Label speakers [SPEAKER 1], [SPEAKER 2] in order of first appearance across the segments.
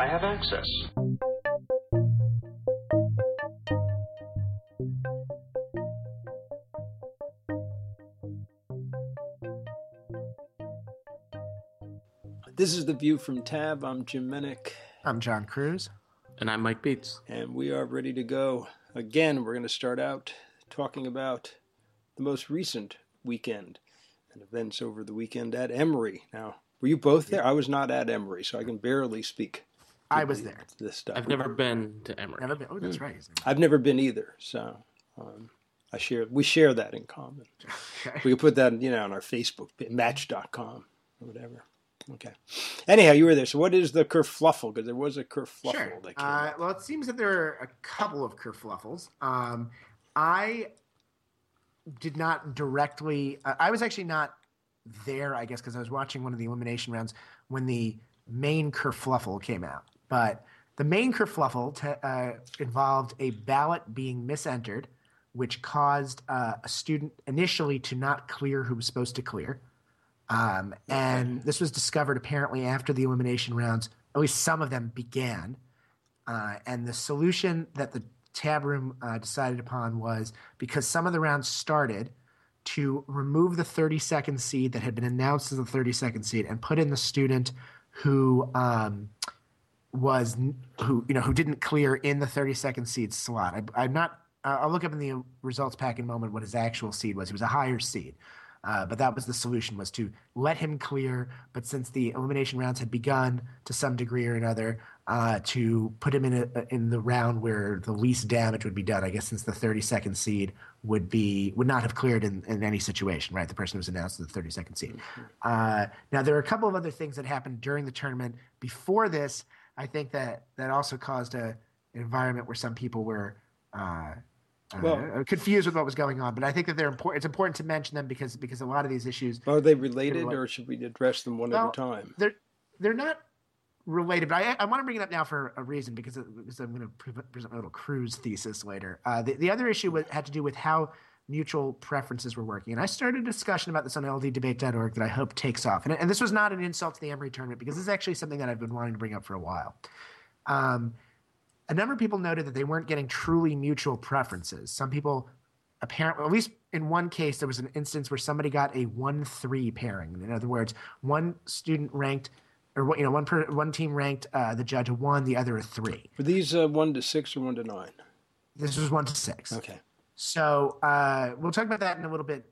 [SPEAKER 1] I have access.
[SPEAKER 2] This is The View from Tab. I'm Jim Menick,
[SPEAKER 3] I'm John Cruz.
[SPEAKER 4] And I'm Mike Bietz.
[SPEAKER 2] and we are ready to go. Again, we're going to start out talking about the most recent weekend and events over the weekend at Emory. Now, were you both there? I was not at Emory, so I can barely speak
[SPEAKER 3] I was there.
[SPEAKER 2] this stuff.
[SPEAKER 4] I've never been to Emory.
[SPEAKER 3] Never been. Oh, that's right.
[SPEAKER 2] I've never been either, so um, I share. We share that in common.
[SPEAKER 3] Okay.
[SPEAKER 2] We can put that, you know, on our Facebook, page, Match.com or whatever. Okay. Anyhow, you were there. So, what is the kerfluffle? Because there was a kerfluffle
[SPEAKER 3] Sure.
[SPEAKER 2] that came.
[SPEAKER 3] Uh, well, it seems that there are a couple of kerfluffles. Um, I did not directly. Uh, I was actually not there, I guess, because I was watching one of the elimination rounds when the main kerfluffle came out. But the main kerfluffle t- uh, involved a ballot being misentered, which caused uh, a student initially to not clear who was supposed to clear. Um, and this was discovered apparently after the elimination rounds, at least some of them began. Uh, and the solution that the tab room uh, decided upon was because some of the rounds started to remove the 30 second seed that had been announced as the 30 second seed and put in the student who um, was who you know who didn't clear in the 30 second seed slot. I, I'm not. Uh, I'll look up in the results pack in a moment what his actual seed was. He was a higher seed. Uh, but that was the solution was to let him clear but since the elimination rounds had begun to some degree or another uh, to put him in a, in the round where the least damage would be done i guess since the 30 second seed would be would not have cleared in, in any situation right the person who was announced as the 30 second seed uh, now there are a couple of other things that happened during the tournament before this i think that that also caused a, an environment where some people were uh, uh, confused with what was going on. But I think that they're important. It's important to mention them because because a lot of these issues
[SPEAKER 2] Are they related, or should we address them one at a time?
[SPEAKER 3] they're they're not related. But I I want to bring it up now for a reason because, because I'm going to present a little Cruz thesis later. Uh, the the other issue had to do with how mutual preferences were working. And I started a discussion about this on LDDebate.org that I hope takes off. And, and this was not an insult to the Emory tournament because this is actually something that I've been wanting to bring up for a while. Um, a number of people noted that they weren't getting truly mutual preferences. Some people apparently, at least in one case, there was an instance where somebody got a one-three pairing. In other words, one student ranked, or you know, one per, one team ranked uh, the judge a one, the other a three.
[SPEAKER 2] Were these uh, one to six or one to nine?
[SPEAKER 3] This was one to six.
[SPEAKER 2] Okay.
[SPEAKER 3] So uh, we'll talk about that in a little bit.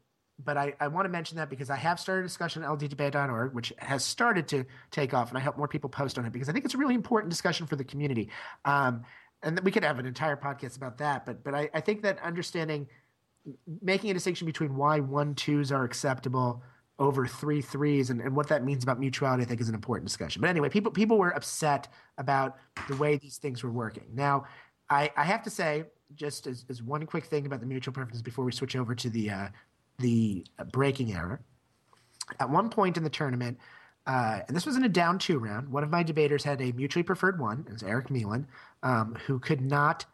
[SPEAKER 3] But I, I want to mention that because I have started a discussion on LDDebate.org, which has started to take off, and I hope more people post on it because I think it's a really important discussion for the community. Um, and we could have an entire podcast about that. But but I, I think that understanding, making a distinction between why one twos are acceptable over three threes and, and what that means about mutuality, I think is an important discussion. But anyway, people people were upset about the way these things were working. Now, I, I have to say, just as, as one quick thing about the mutual preferences before we switch over to the uh, the uh, breaking error. At one point in the tournament, uh, and this was in a down two round, one of my debaters had a mutually preferred one, it was Eric Meelan, um, who could not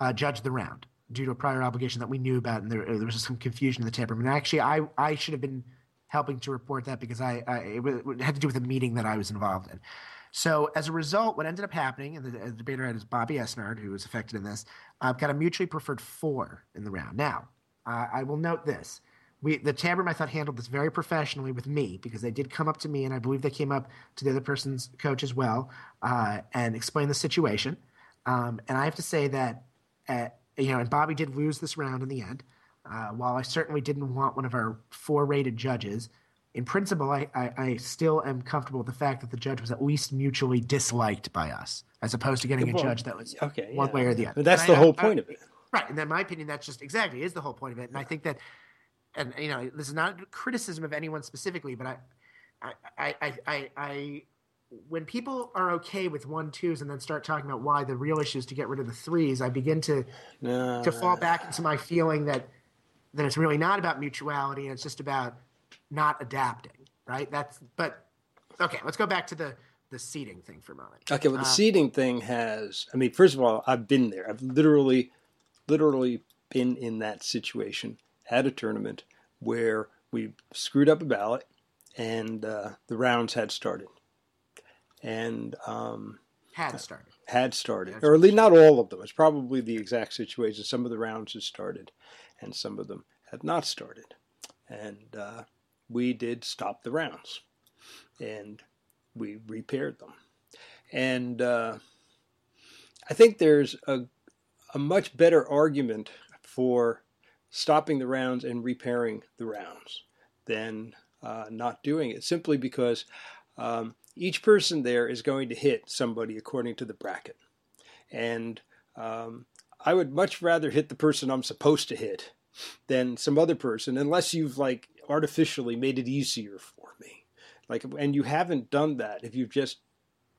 [SPEAKER 3] uh, judge the round due to a prior obligation that we knew about, and there, there was some confusion in the tape. And actually, I, I should have been helping to report that because I, I it, it had to do with a meeting that I was involved in. So as a result, what ended up happening, and the, the debater had is Bobby Esnard, who was affected in this, uh, got a mutually preferred four in the round. Now, uh, I will note this. We, the tab room, I thought, handled this very professionally with me because they did come up to me, and I believe they came up to the other person's coach as well uh, and explained the situation. Um, and I have to say that, uh, you know, and Bobby did lose this round in the end. Uh, while I certainly didn't want one of our four rated judges, in principle, I, I, I still am comfortable with the fact that the judge was at least mutually disliked by us, as opposed to getting a judge that was
[SPEAKER 2] Okay.
[SPEAKER 3] one
[SPEAKER 2] yeah.
[SPEAKER 3] way or the other.
[SPEAKER 2] But that's
[SPEAKER 3] And
[SPEAKER 2] the
[SPEAKER 3] I-
[SPEAKER 2] whole
[SPEAKER 3] I-
[SPEAKER 2] point of it.
[SPEAKER 3] Right, and in my opinion, that's just exactly is the whole point of it. And I think that, and you know, this is not a criticism of anyone specifically, but I, I, I, I, I, I when people are okay with one twos and then start talking about why the real issue is to get rid of the threes, I begin to
[SPEAKER 2] No.
[SPEAKER 3] to fall back into my feeling that that it's really not about mutuality and it's just about not adapting. Right. That's but okay. Let's go back to the the seating thing for a moment.
[SPEAKER 2] Okay, well, the
[SPEAKER 3] Uh,
[SPEAKER 2] seating thing has. I mean, first of all, I've been there. I've literally, literally been in that situation at a tournament where we screwed up a ballot and uh, the rounds had started. And um,
[SPEAKER 3] Had started.
[SPEAKER 2] Had started, or at least not all of them. It's probably the exact situation. Some of the rounds had started, and some of them had not started. And uh, we did stop the rounds, and we repaired them. And uh, I think there's a, a much better argument for stopping the rounds and repairing the rounds than uh, not doing it, simply because um, each person there is going to hit somebody according to the bracket. And um, I would much rather hit the person I'm supposed to hit than some other person, unless you've like artificially made it easier for me. Like, and you haven't done that if you've just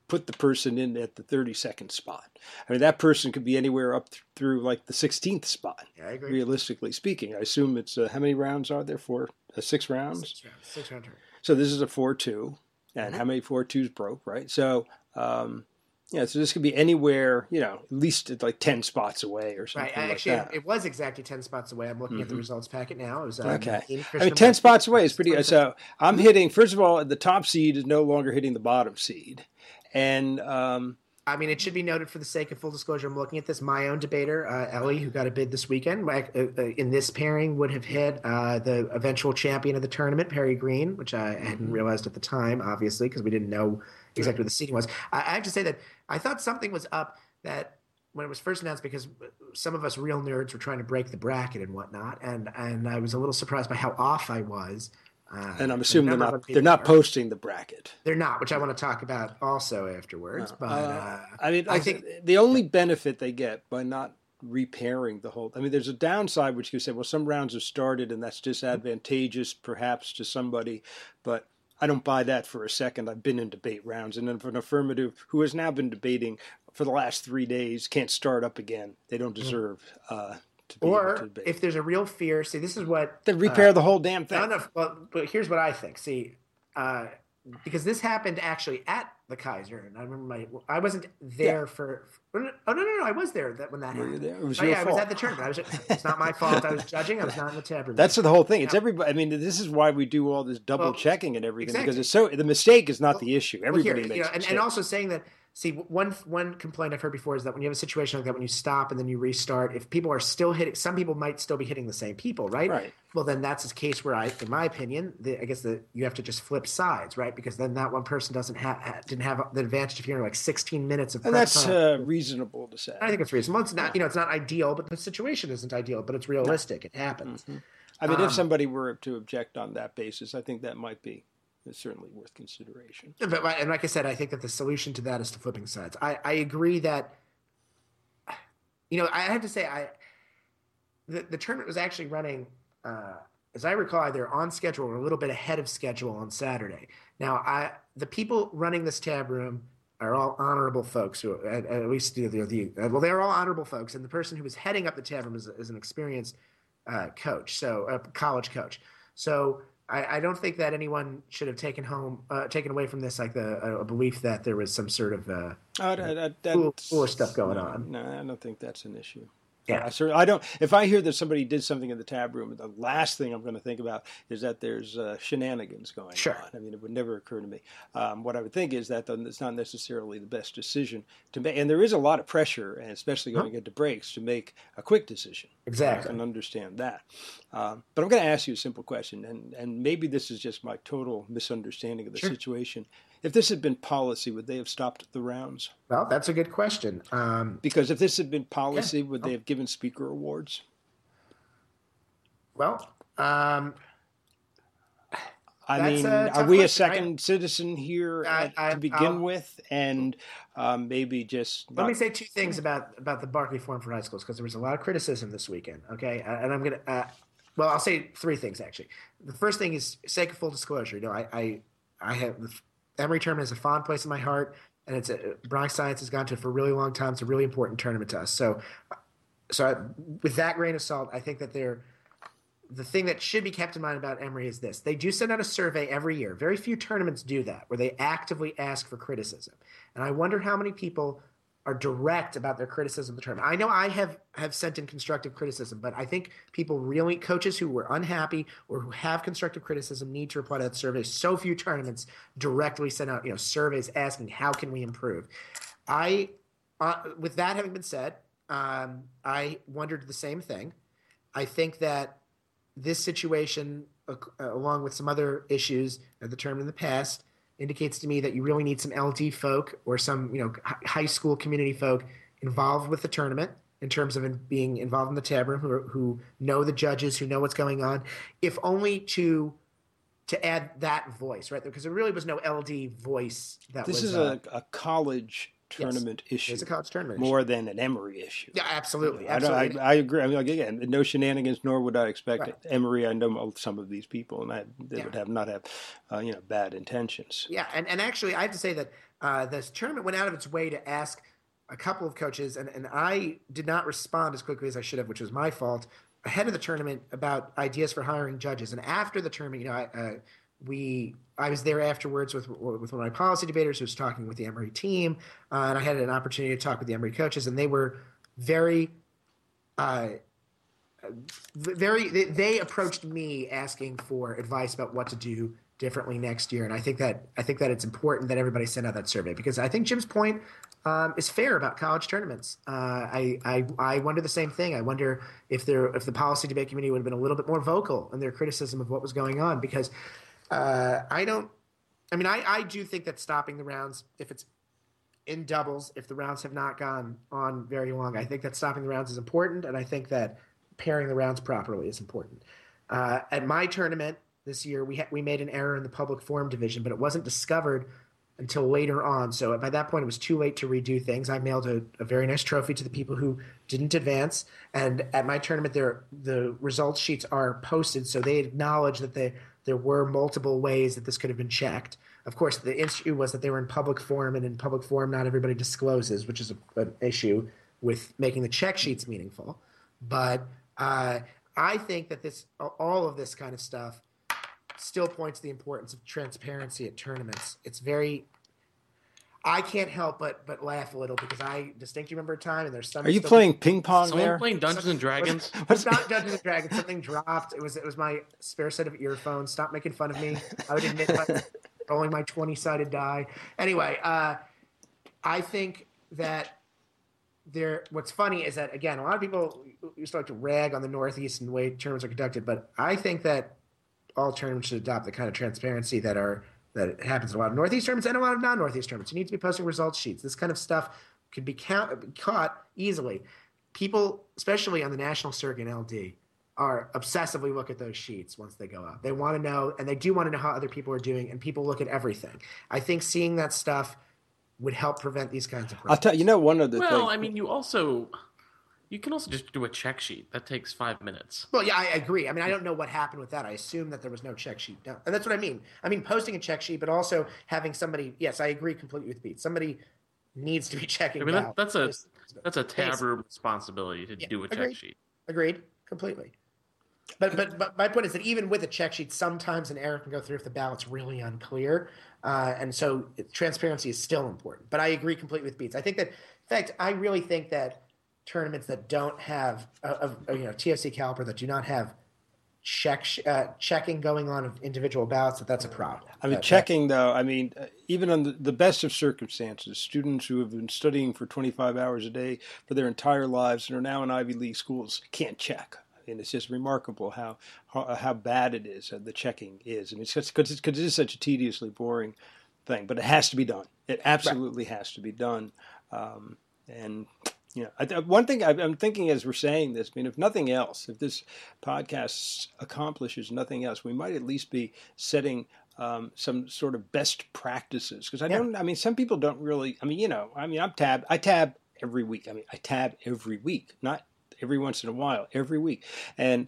[SPEAKER 2] put the person in at the 32nd spot. I mean, that person could be anywhere up th- through like the 16th spot.
[SPEAKER 3] Yeah, I agree.
[SPEAKER 2] Realistically speaking, I assume it's uh, how many rounds are there? Four, uh, six rounds.
[SPEAKER 3] Six rounds. Six round.
[SPEAKER 2] So this is a four-two, and
[SPEAKER 3] Mhm.
[SPEAKER 2] how many four-twos broke, right? So, um, yeah, so this could be anywhere, you know, at least at like ten spots away or something
[SPEAKER 3] Right. I
[SPEAKER 2] like
[SPEAKER 3] actually,
[SPEAKER 2] that.
[SPEAKER 3] it was exactly ten spots away. I'm looking at the
[SPEAKER 2] Mhm.
[SPEAKER 3] results packet now. It was uh,
[SPEAKER 2] Okay. I mean, ten spots away is pretty.
[SPEAKER 3] 26.
[SPEAKER 2] So I'm hitting. First of all, the top seed is no longer hitting the bottom seed, and um,
[SPEAKER 3] I mean, it should be noted for the sake of full disclosure. I'm looking at this. My own debater, uh, Ellie, who got a bid this weekend, uh, uh, in this pairing would have hit uh, the eventual champion of the tournament, Perry Green, which I hadn't
[SPEAKER 2] Mhm.
[SPEAKER 3] realized at the time, obviously, because we didn't know exactly what the seating was. I, I have to say that I thought something was up that when it was first announced, because some of us real nerds were trying to break the bracket and whatnot, and and I was a little surprised by how off I was. Uh,
[SPEAKER 2] and I'm assuming they're not. They're not
[SPEAKER 3] are-
[SPEAKER 2] posting the bracket.
[SPEAKER 3] They're not, which I want to talk about also afterwards.
[SPEAKER 2] No.
[SPEAKER 3] But
[SPEAKER 2] Uh,
[SPEAKER 3] uh,
[SPEAKER 2] I mean,
[SPEAKER 3] I think
[SPEAKER 2] the only benefit they get by not repairing the whole. I mean, there's a downside which you say, well, some rounds have started, and that's disadvantageous perhaps to somebody, but. I don't buy that for a second. I've been in debate rounds, and for an affirmative who has now been debating for the last three days can't start up again. They don't deserve uh, to be able to
[SPEAKER 3] or
[SPEAKER 2] debate.
[SPEAKER 3] if there's a real fear, see, this is what
[SPEAKER 2] then repair
[SPEAKER 3] uh,
[SPEAKER 2] the whole damn thing.
[SPEAKER 3] No, no. Well, but here's what I think. See, uh, because this happened actually at the Kaiser, and I remember my I wasn't there for. Oh, oh no, no, no! I was there that when that
[SPEAKER 2] Were
[SPEAKER 3] happened.
[SPEAKER 2] It was
[SPEAKER 3] Oh,
[SPEAKER 2] your
[SPEAKER 3] yeah, I was at the tournament. I was. It's not my fault. I was judging. I was not in the tab.
[SPEAKER 2] That's the whole thing. It's
[SPEAKER 3] Yeah.
[SPEAKER 2] everybody. I mean, this is why we do all this double
[SPEAKER 3] Well,
[SPEAKER 2] checking and everything because it's so. The mistake is not
[SPEAKER 3] Well-
[SPEAKER 2] the issue.
[SPEAKER 3] Well,
[SPEAKER 2] Everybody
[SPEAKER 3] here,
[SPEAKER 2] makes
[SPEAKER 3] you know, and, and also saying that. See, one one complaint I've heard before is that when you have a situation like that, when you stop and then you restart, if people are still hitting, some people might still be hitting the same people, right?
[SPEAKER 2] right.
[SPEAKER 3] Well, then that's a case where I, in my opinion, the, I guess that you have to just flip sides, right? Because then that one person doesn't have ha, didn't have the advantage of hearing like 16 minutes of.
[SPEAKER 2] And that's uh, reasonable to say.
[SPEAKER 3] I think it's reasonable. It's not, you know, it's not ideal, but the situation isn't ideal, but it's realistic. It happens.
[SPEAKER 2] Mhm. I mean,
[SPEAKER 3] Um,
[SPEAKER 2] if somebody were to object on that basis, I think that might be it's certainly worth consideration.
[SPEAKER 3] But and like I said, I think that the solution to that is to flipping sides. I, I agree that, you know, I have to say I, the the tournament was actually running, uh, as I recall, either on schedule or a little bit ahead of schedule on Saturday. Now, I the people running this tab room are all honorable folks who at, at least the, the, the well they're all honorable folks and the person who was heading up the tab room is, is an experienced uh, coach so a college coach so I, I don't think that anyone should have taken home uh, taken away from this like the a belief that there was some sort of uh,
[SPEAKER 2] Oh, that, that,
[SPEAKER 3] Cool- cooler stuff going
[SPEAKER 2] no,
[SPEAKER 3] on.
[SPEAKER 2] No, I don't think that's an issue.
[SPEAKER 3] Yeah.
[SPEAKER 2] I, certainly, I don't. If I hear that somebody did something in the tab room, the last thing I'm going to think about is that there's uh, shenanigans going
[SPEAKER 3] Sure.
[SPEAKER 2] on. I mean, it would never occur to me. Um, what I would think is that it's not necessarily the best decision to make, and there is a lot of pressure, and especially going into breaks, to make a quick decision. I
[SPEAKER 3] exactly
[SPEAKER 2] can understand that. Um, but I'm going to ask you a simple question, and, and maybe this is just my total misunderstanding of the
[SPEAKER 3] Sure.
[SPEAKER 2] situation. If this had been policy, would they have stopped the rounds?
[SPEAKER 3] well that's a good question um,
[SPEAKER 2] Because if this had been policy, would
[SPEAKER 3] Oh.
[SPEAKER 2] they have given speaker awards?
[SPEAKER 3] well um,
[SPEAKER 2] I mean, are we a second citizen here
[SPEAKER 3] I- I-
[SPEAKER 2] to begin
[SPEAKER 3] I'll-
[SPEAKER 2] with, and um, maybe just
[SPEAKER 3] Let me say two things about about the Barkley Forum for High Schools because there was a lot of criticism this weekend. Okay, uh, and I'm gonna. Uh, well, I'll say three things actually. The first thing is sake of full disclosure. You know, I I, I have the Emory tournament is a fond place in my heart, and it's a Bronx Science has gone to for a really long time. It's a really important tournament to us. So, so I, with that grain of salt, I think that they're the thing that should be kept in mind about Emory is this: they do send out a survey every year. Very few tournaments do that, where they actively ask for criticism. And I wonder how many people are direct about their criticism of the tournament. I know I have have sent in constructive criticism, but I think people really coaches who were unhappy or who have constructive criticism need to reply to that survey. So few tournaments directly send out you know surveys asking how can we improve. I, uh, with that having been said, um, I wondered the same thing. I think that this situation, uh, along with some other issues at the term in the past, indicates to me that you really need some LD folk or some you know high school community folk involved with the tournament in terms of being involved in the tab room, who, who know the judges, who know what's going on, if only to to add that voice, right? Because there really was no LD voice. That
[SPEAKER 2] this
[SPEAKER 3] was,
[SPEAKER 2] is
[SPEAKER 3] uh,
[SPEAKER 2] a, a college tournament
[SPEAKER 3] yes,
[SPEAKER 2] issue.
[SPEAKER 3] It's a college tournament
[SPEAKER 2] more
[SPEAKER 3] issue.
[SPEAKER 2] than an Emory issue.
[SPEAKER 3] Yeah, absolutely.
[SPEAKER 2] I,
[SPEAKER 3] absolutely.
[SPEAKER 2] I, I, agree. I mean, like, again, no shenanigans, nor would I expect
[SPEAKER 3] Right.
[SPEAKER 2] Emory. I know some of these people, and I, they
[SPEAKER 3] Yeah.
[SPEAKER 2] would have not have, uh, you know, bad intentions.
[SPEAKER 3] Yeah, and, and actually, I have to say that uh, this tournament went out of its way to ask a couple of coaches, and, and I did not respond as quickly as I should have, which was my fault, ahead of the tournament about ideas for hiring judges. And after the tournament, you know, I, uh, we I was there afterwards with with one of my policy debaters who was talking with the Emory team, uh, and I had an opportunity to talk with the Emory coaches, and they were very. Uh, very they, approached me asking for advice about what to do differently next year and i think that i think that it's important that everybody send out that survey because i think jim's point um, is fair about college tournaments uh, I, I i wonder the same thing i wonder if there if the policy debate committee would have been a little bit more vocal in their criticism of what was going on because uh, i don't i mean I, I do think that stopping the rounds if it's in doubles if the rounds have not gone on very long i think that stopping the rounds is important and i think that pairing the rounds properly is important. Uh, at my tournament this year, we ha- we made an error in the public forum division, but it wasn't discovered until later on. So by that point, it was too late to redo things. I mailed a, a very nice trophy to the people who didn't advance, and at my tournament, there the results sheets are posted, so they acknowledge that they there were multiple ways that this could have been checked. Of course, the issue was that they were in public forum, and in public forum, not everybody discloses, which is a, an issue with making the check sheets meaningful. But uh, I think that this, all of this kind of stuff, still points to the importance of transparency at tournaments. It's very. I can't help but but laugh a little because I distinctly remember a time, and there's some.
[SPEAKER 2] Are you
[SPEAKER 3] still-
[SPEAKER 2] playing ping pong
[SPEAKER 4] Someone
[SPEAKER 2] there?
[SPEAKER 4] playing Dungeons and Dragons?
[SPEAKER 3] It's not Dungeons and Dragons. Something dropped. It was it was my spare set of earphones. Stop making fun of me. I would admit my, rolling my twenty sided die. Anyway, uh, I think that there. What's funny is that again, a lot of people used to like to rag on the Northeast and the way tournaments are conducted, but I think that all tournaments should adopt the kind of transparency that are that it happens in a lot of Northeast tournaments and a lot of non-Northeast tournaments. You need to be posting results sheets. This kind of stuff could be count, caught easily. People, especially on the national circuit in LD, are obsessively look at those sheets once they go out. They want to know, and they do want to know how other people are doing, and people look at everything. I think seeing that stuff would help prevent these kinds of Problems.
[SPEAKER 2] I'll tell you. You know, one of the
[SPEAKER 4] Well,
[SPEAKER 2] things.
[SPEAKER 4] I mean, you also you can also just do a check sheet. That takes five minutes.
[SPEAKER 3] Well, yeah, I agree. I mean, I don't know what happened with that. I assume that there was no check sheet done. And that's what I mean. I mean, posting a check sheet, but also having somebody, yes, I agree completely with Pete. Somebody needs to be checking
[SPEAKER 4] I mean, that, that's a that's a tab room responsibility to
[SPEAKER 3] Yeah,
[SPEAKER 4] do a check sheet.
[SPEAKER 3] Agreed, completely. But, but but my point is that even with a check sheet, sometimes an error can go through if the ballot's really unclear, uh, and so transparency is still important. But I agree completely with Bietz. I think that, in fact, I really think that tournaments that don't have uh, of uh, you know TOC caliber that do not have check uh, checking going on of individual ballots that that's a problem.
[SPEAKER 2] I mean,
[SPEAKER 3] That-
[SPEAKER 2] checking though. I mean, uh, even under the best of circumstances, students who have been studying for 25 hours a day for their entire lives and are now in Ivy League schools can't check. I mean, it's just remarkable how how, how bad it is. Uh, the checking is. I mean, it's because it's, it is such a tediously boring thing, but it has to be done. It absolutely has to be done. Um, and you know, I, th- one thing I, I'm thinking as we're saying this, I mean, if nothing else, if this podcast accomplishes nothing else, we might at least be setting um, some sort of best practices. Because I
[SPEAKER 3] Yeah.
[SPEAKER 2] don't, I mean, some people don't really. I mean, you know, I mean, I'm tab, I tab every week. I mean, I tab every week, not every once in a while, every week, and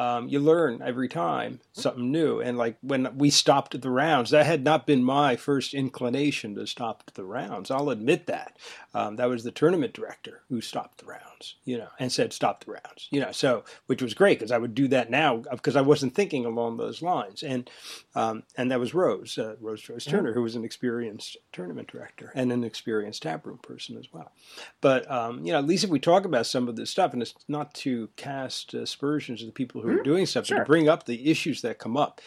[SPEAKER 2] um, you learn every time something new. And like when we stopped the rounds, that had not been my first inclination to stop the rounds. I'll admit that. Um, that was the tournament director who stopped the rounds, you know, and said stop the rounds, you know. So which was great because I would do that now because I wasn't thinking along those lines. And um, and that was Rose, uh, Rose Joyce Turner, who was an experienced tournament director and an experienced tab room person as well. But um, you know, at least if we talk about some of this stuff, and it's not to cast aspersions of the people who are doing stuff, but to bring up the issues that come up,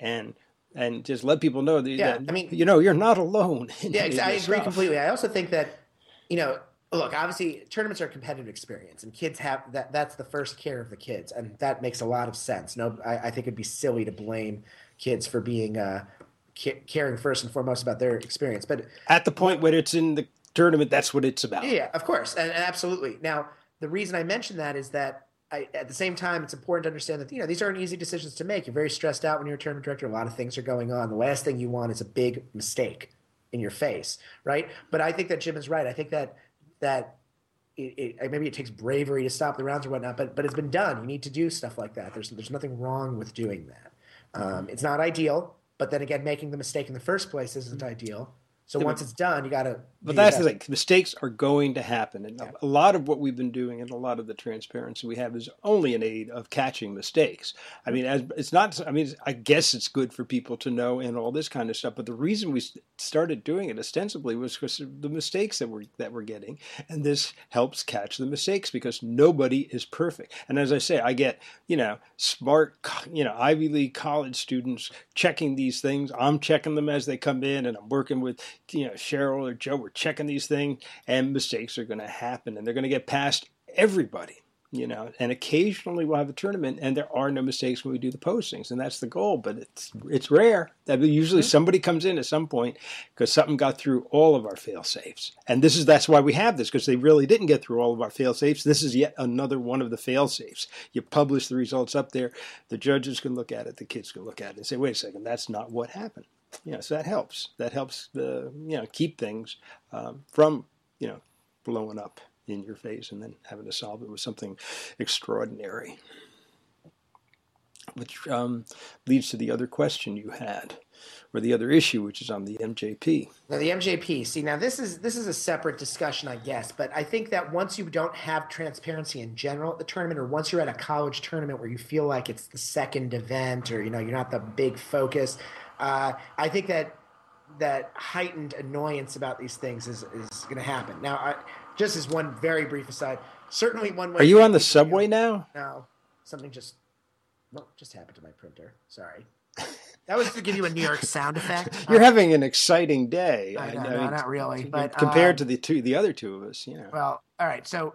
[SPEAKER 2] and and just let people know that,
[SPEAKER 3] Yeah,
[SPEAKER 2] that,
[SPEAKER 3] I mean-
[SPEAKER 2] you know, you're not alone. in
[SPEAKER 3] Yeah, I agree
[SPEAKER 2] stuff.
[SPEAKER 3] completely. I also think that you know, look, obviously tournaments are a competitive experience, and kids have that. That's the first care of the kids, and that makes a lot of sense. No, I, I think it'd be silly to blame kids for being uh, caring first and foremost about their experience. But
[SPEAKER 2] at the point when it's in the tournament, that's what it's about.
[SPEAKER 3] Yeah, of course, and, and absolutely. Now, the reason I mention that is that I, at the same time, it's important to understand that you know these aren't easy decisions to make. You're very stressed out when you're a tournament director. A lot of things are going on. The last thing you want is a big mistake in your face, right? But I think that Jim is right. I think that that it, it, maybe it takes bravery to stop the rounds or whatnot, but but it's been done. You need to do stuff like that. There's there's nothing wrong with doing that. Um, it's not ideal, but then again, making the mistake in the first place isn't ideal. So once it's done, you got to.
[SPEAKER 2] But that's the thing. Mistakes are going to happen, and yeah. a lot of what we've been doing and a lot of the transparency we have is only an aid of catching mistakes. I mean, as, it's not. I mean, I guess it's good for people to know and all this kind of stuff. But the reason we started doing it ostensibly was because of the mistakes that we're that we're getting, and this helps catch the mistakes because nobody is perfect. And as I say, I get you know smart, you know Ivy League college students checking these things. I'm checking them as they come in, and I'm working with you know, Cheryl or Joe were checking these things, and mistakes are going to happen, and they're going to get past everybody. You know, and occasionally we'll have a tournament, and there are no mistakes when we do the postings, and that's the goal. But it's it's rare. That usually mm-hmm. somebody comes in at some point because something got through all of our fail safes, and this is that's why we have this because they really didn't get through all of our fail safes. This is yet another one of the fail safes. You publish the results up there, the judges can look at it, the kids can look at it, and say, "Wait a second, that's not what happened." You know, so that helps. That helps the you know keep things um, from you know blowing up in your face and then having to solve it with something extraordinary. Which um, leads to the other question you had, or the other issue, which is on the MJP.
[SPEAKER 3] Now the MJP. See, now this is this is a separate discussion, I guess. But I think that once you don't have transparency in general at the tournament, or once you're at a college tournament where you feel like it's the second event, or you know you're not the big focus, uh, I think that that heightened annoyance about these things is is going to happen. Now, I, just as one very brief aside, certainly one way.
[SPEAKER 2] Are you on the subway now?
[SPEAKER 3] No, something just well, just happened to my printer. Sorry. That was to give you a New York sound effect.
[SPEAKER 2] You're having an exciting day.
[SPEAKER 3] I know, I, I no, mean, not really, but
[SPEAKER 2] compared um, to the two, the other two of us, you know.
[SPEAKER 3] Well, all right. So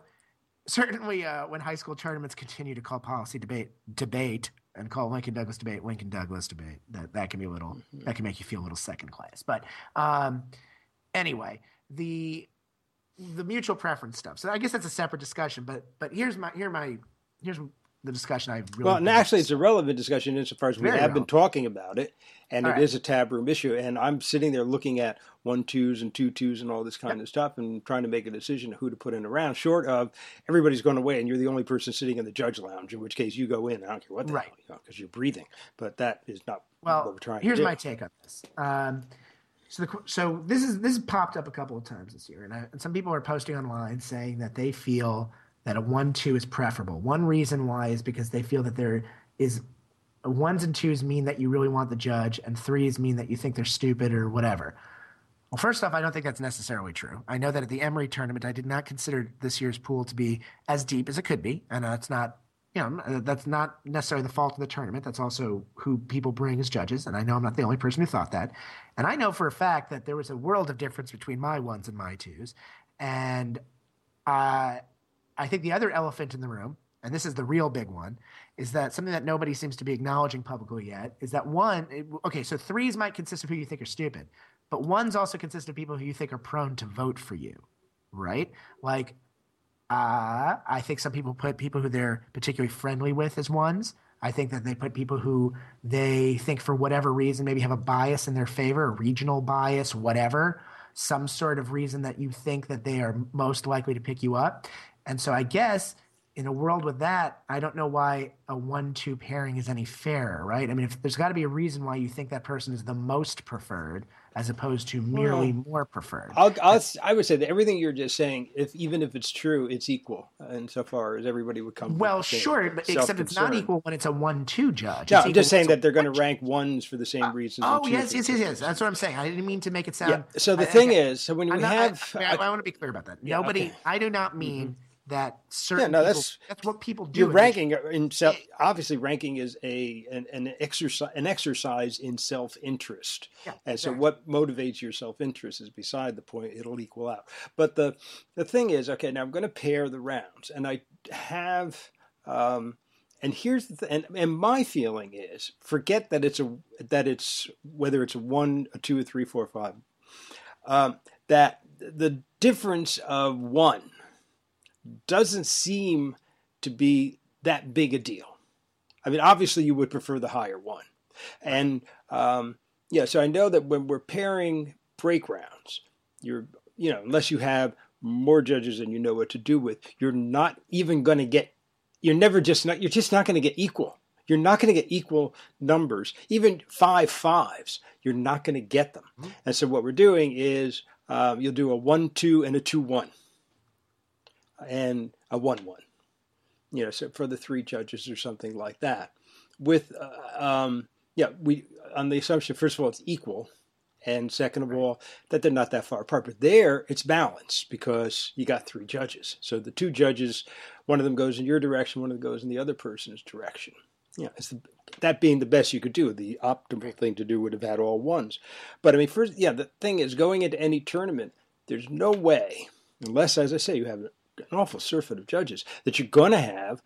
[SPEAKER 3] certainly, uh, when high school tournaments continue to call policy debate debate, and call Lincoln Douglas debate Lincoln Douglas debate. That that can be a little mm-hmm. that can make you feel a little second class. But um, anyway, the the mutual preference stuff. So I guess that's a separate discussion. But but here's my here my here's the discussion I really
[SPEAKER 2] well, and actually, it's a relevant discussion insofar as we have relevant. been talking about it, and all it right. is a tab room issue. And I'm sitting there looking at one twos and two twos and all this kind yep. of stuff, and trying to make a decision of who to put in a round. Short of everybody's going away, and you're the only person sitting in the judge lounge, in which case you go in. I don't care what the right. hell, because you are breathing. But that is not well, what we're trying.
[SPEAKER 3] Here's my take on this. Um, so, the, so this is this has popped up a couple of times this year, and, I, and some people are posting online saying that they feel that a one two is preferable. One reason why is because they feel that there is ones and twos mean that you really want the judge, and threes mean that you think they're stupid or whatever. Well, first off, I don't think that's necessarily true. I know that at the Emory tournament, I did not consider this year's pool to be as deep as it could be, and that's not, you know, that's not necessarily the fault of the tournament. That's also who people bring as judges, and I know I'm not the only person who thought that. And I know for a fact that there was a world of difference between my ones and my twos, and uh, I think the other elephant in the room, and this is the real big one, is that something that nobody seems to be acknowledging publicly yet is that one, it, okay, so threes might consist of who you think are stupid, but ones also consist of people who you think are prone to vote for you, right? Like, uh, I think some people put people who they're particularly friendly with as ones. I think that they put people who they think for whatever reason maybe have a bias in their favor, a regional bias, whatever, some sort of reason that you think that they are most likely to pick you up. And so I guess in a world with that, I don't know why a one-two pairing is any fairer, right? I mean, if there's got to be a reason why you think that person is the most preferred as opposed to merely well, more preferred.
[SPEAKER 2] I'll, I'll, I would say that everything you're just saying, if even if it's true, it's equal insofar as everybody would come.
[SPEAKER 3] Well, sure, but except it's not equal when it's a one-two judge.
[SPEAKER 2] No, I'm just saying that they're going to rank ones for the same uh, reasons.
[SPEAKER 3] Oh, yes, yes, yes, yes. That's what I'm saying. I didn't mean to make it sound.
[SPEAKER 2] Yeah. So the I, thing okay. is, so when you
[SPEAKER 3] I'm
[SPEAKER 2] have,
[SPEAKER 3] I, I, I, want to be clear about that. Yeah, Nobody, okay. I do not mean. Mm-hmm that certain
[SPEAKER 2] Yeah, no,
[SPEAKER 3] people-
[SPEAKER 2] that's-
[SPEAKER 3] that's what people do.
[SPEAKER 2] You're ranking in self. Obviously, ranking is a an, an exercise an exercise in self interest.
[SPEAKER 3] Yeah,
[SPEAKER 2] And so, what motivates your self interest is beside the point. It'll equal out. But the the thing is, okay, now I'm going to pair the rounds, and I have. Um, and here's the th- and, and my feeling is forget that it's a that it's whether it's a one a two a three four five um, that the difference of one doesn't seem to be that big a deal. I mean, obviously, you would prefer the higher one, and um, yeah. So I know that when we're pairing break rounds, you're you know unless you have more judges than you know what to do with, you're not even going to get. You're never just not. You're just not going to get equal. You're not going to get equal numbers, even five fives. You're not going to get them. And so what we're doing is um, you'll do a one two and a two one, and a one one. You know, so for the three judges or something like that. With uh, um, yeah, we on the assumption first of all it's equal, and second of all that they're not that far apart. But there it's balanced because you got three judges. So the two judges, one of them goes in your direction, one of them goes in the other person's direction. Yeah, it's the, that being the best you could do. The optimal thing to do would have had all ones. But I mean, first, yeah, the thing is going into any tournament, there's no way, unless, as I say, you have an awful surfeit of judges, that you're going to have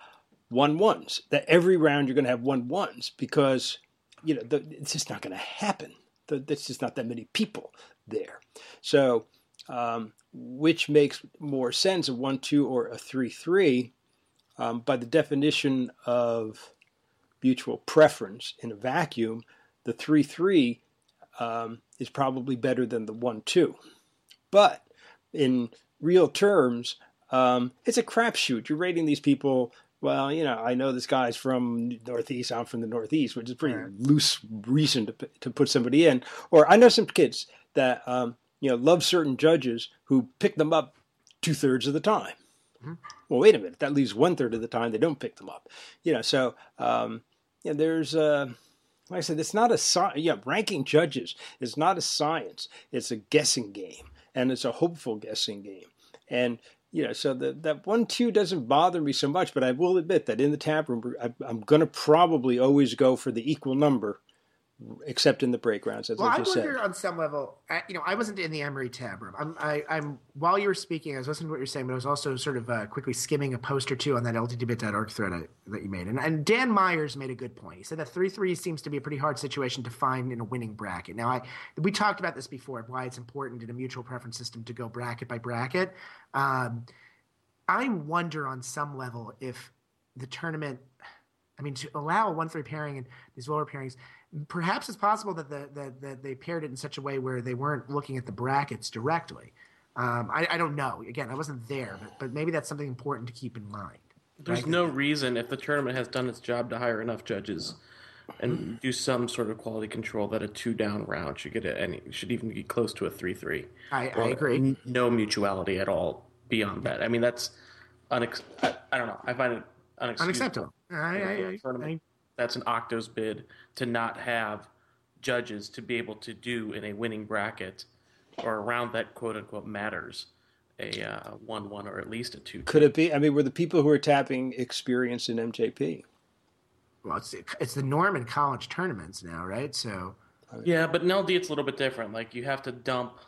[SPEAKER 2] one ones. That every round you're going to have one ones because you know the, it's just not going to happen. The, there's just not that many people there. So, um, which makes more sense, a one two or a three three, um, by the definition of mutual preference in a vacuum, the 3 3 um, is probably better than the 1 2. But in real terms, um, it's a crapshoot. You're rating these people. Well, you know, I know this guy's from Northeast. I'm from the Northeast, which is pretty
[SPEAKER 3] Right.
[SPEAKER 2] loose reason to, to put somebody in. Or I know some kids that um, you know love certain judges who pick them up two thirds of the time. Well, wait a minute. That leaves one third of the time they don't pick them up. You know, so um, yeah, there's uh, like I said, it's not a science. yeah ranking judges is not a science. It's a guessing game, and it's a hopeful guessing game. And you know, so the, that one two doesn't bother me so much. But I will admit that in the tab room, I, I'm going to probably always go for the equal number, except in the break rounds, as
[SPEAKER 3] Well,
[SPEAKER 2] I
[SPEAKER 3] I wonder
[SPEAKER 2] said.
[SPEAKER 3] on some level, I, you know, I wasn't in the Emory tab room. I'm, I, I'm while you were speaking, I was listening to what you're saying, but I was also sort of uh, quickly skimming a post or two on that LDDebate.org thread I, that you made, and, and Dan Myers made a good point. He said that three three seems to be a pretty hard situation to find in a winning bracket. Now, I we talked about this before, why it's important in a mutual preference system to go bracket by bracket. Um, I wonder on some level if the tournament, I mean, to allow a one-three pairing and these lower pairings, perhaps it's possible that the, the, that they paired it in such a way where they weren't looking at the brackets directly. Um, I, I don't know. Again, I wasn't there, but, but maybe that's something important to keep in mind.
[SPEAKER 4] There's
[SPEAKER 3] Right.
[SPEAKER 4] no reason if the tournament has done its job to hire enough judges and do some sort of quality control that a two down round should get any should even be close to a three three.
[SPEAKER 3] I, I agree.
[SPEAKER 4] No mutuality at all beyond that. I mean that's unex- I, I don't know. I find it unexcusable.
[SPEAKER 3] Unacceptable. I, I, I.
[SPEAKER 4] That's an Octo's bid to not have judges to be able to do in a winning bracket or around that quote unquote matters a uh, one one or at least a two.
[SPEAKER 2] Could it be? I mean, were the people who are tapping experienced in MJP?
[SPEAKER 3] well, it's, it's the norm in college tournaments now, right? So
[SPEAKER 4] Yeah, but in LD it's a little bit different. Like you have to dump.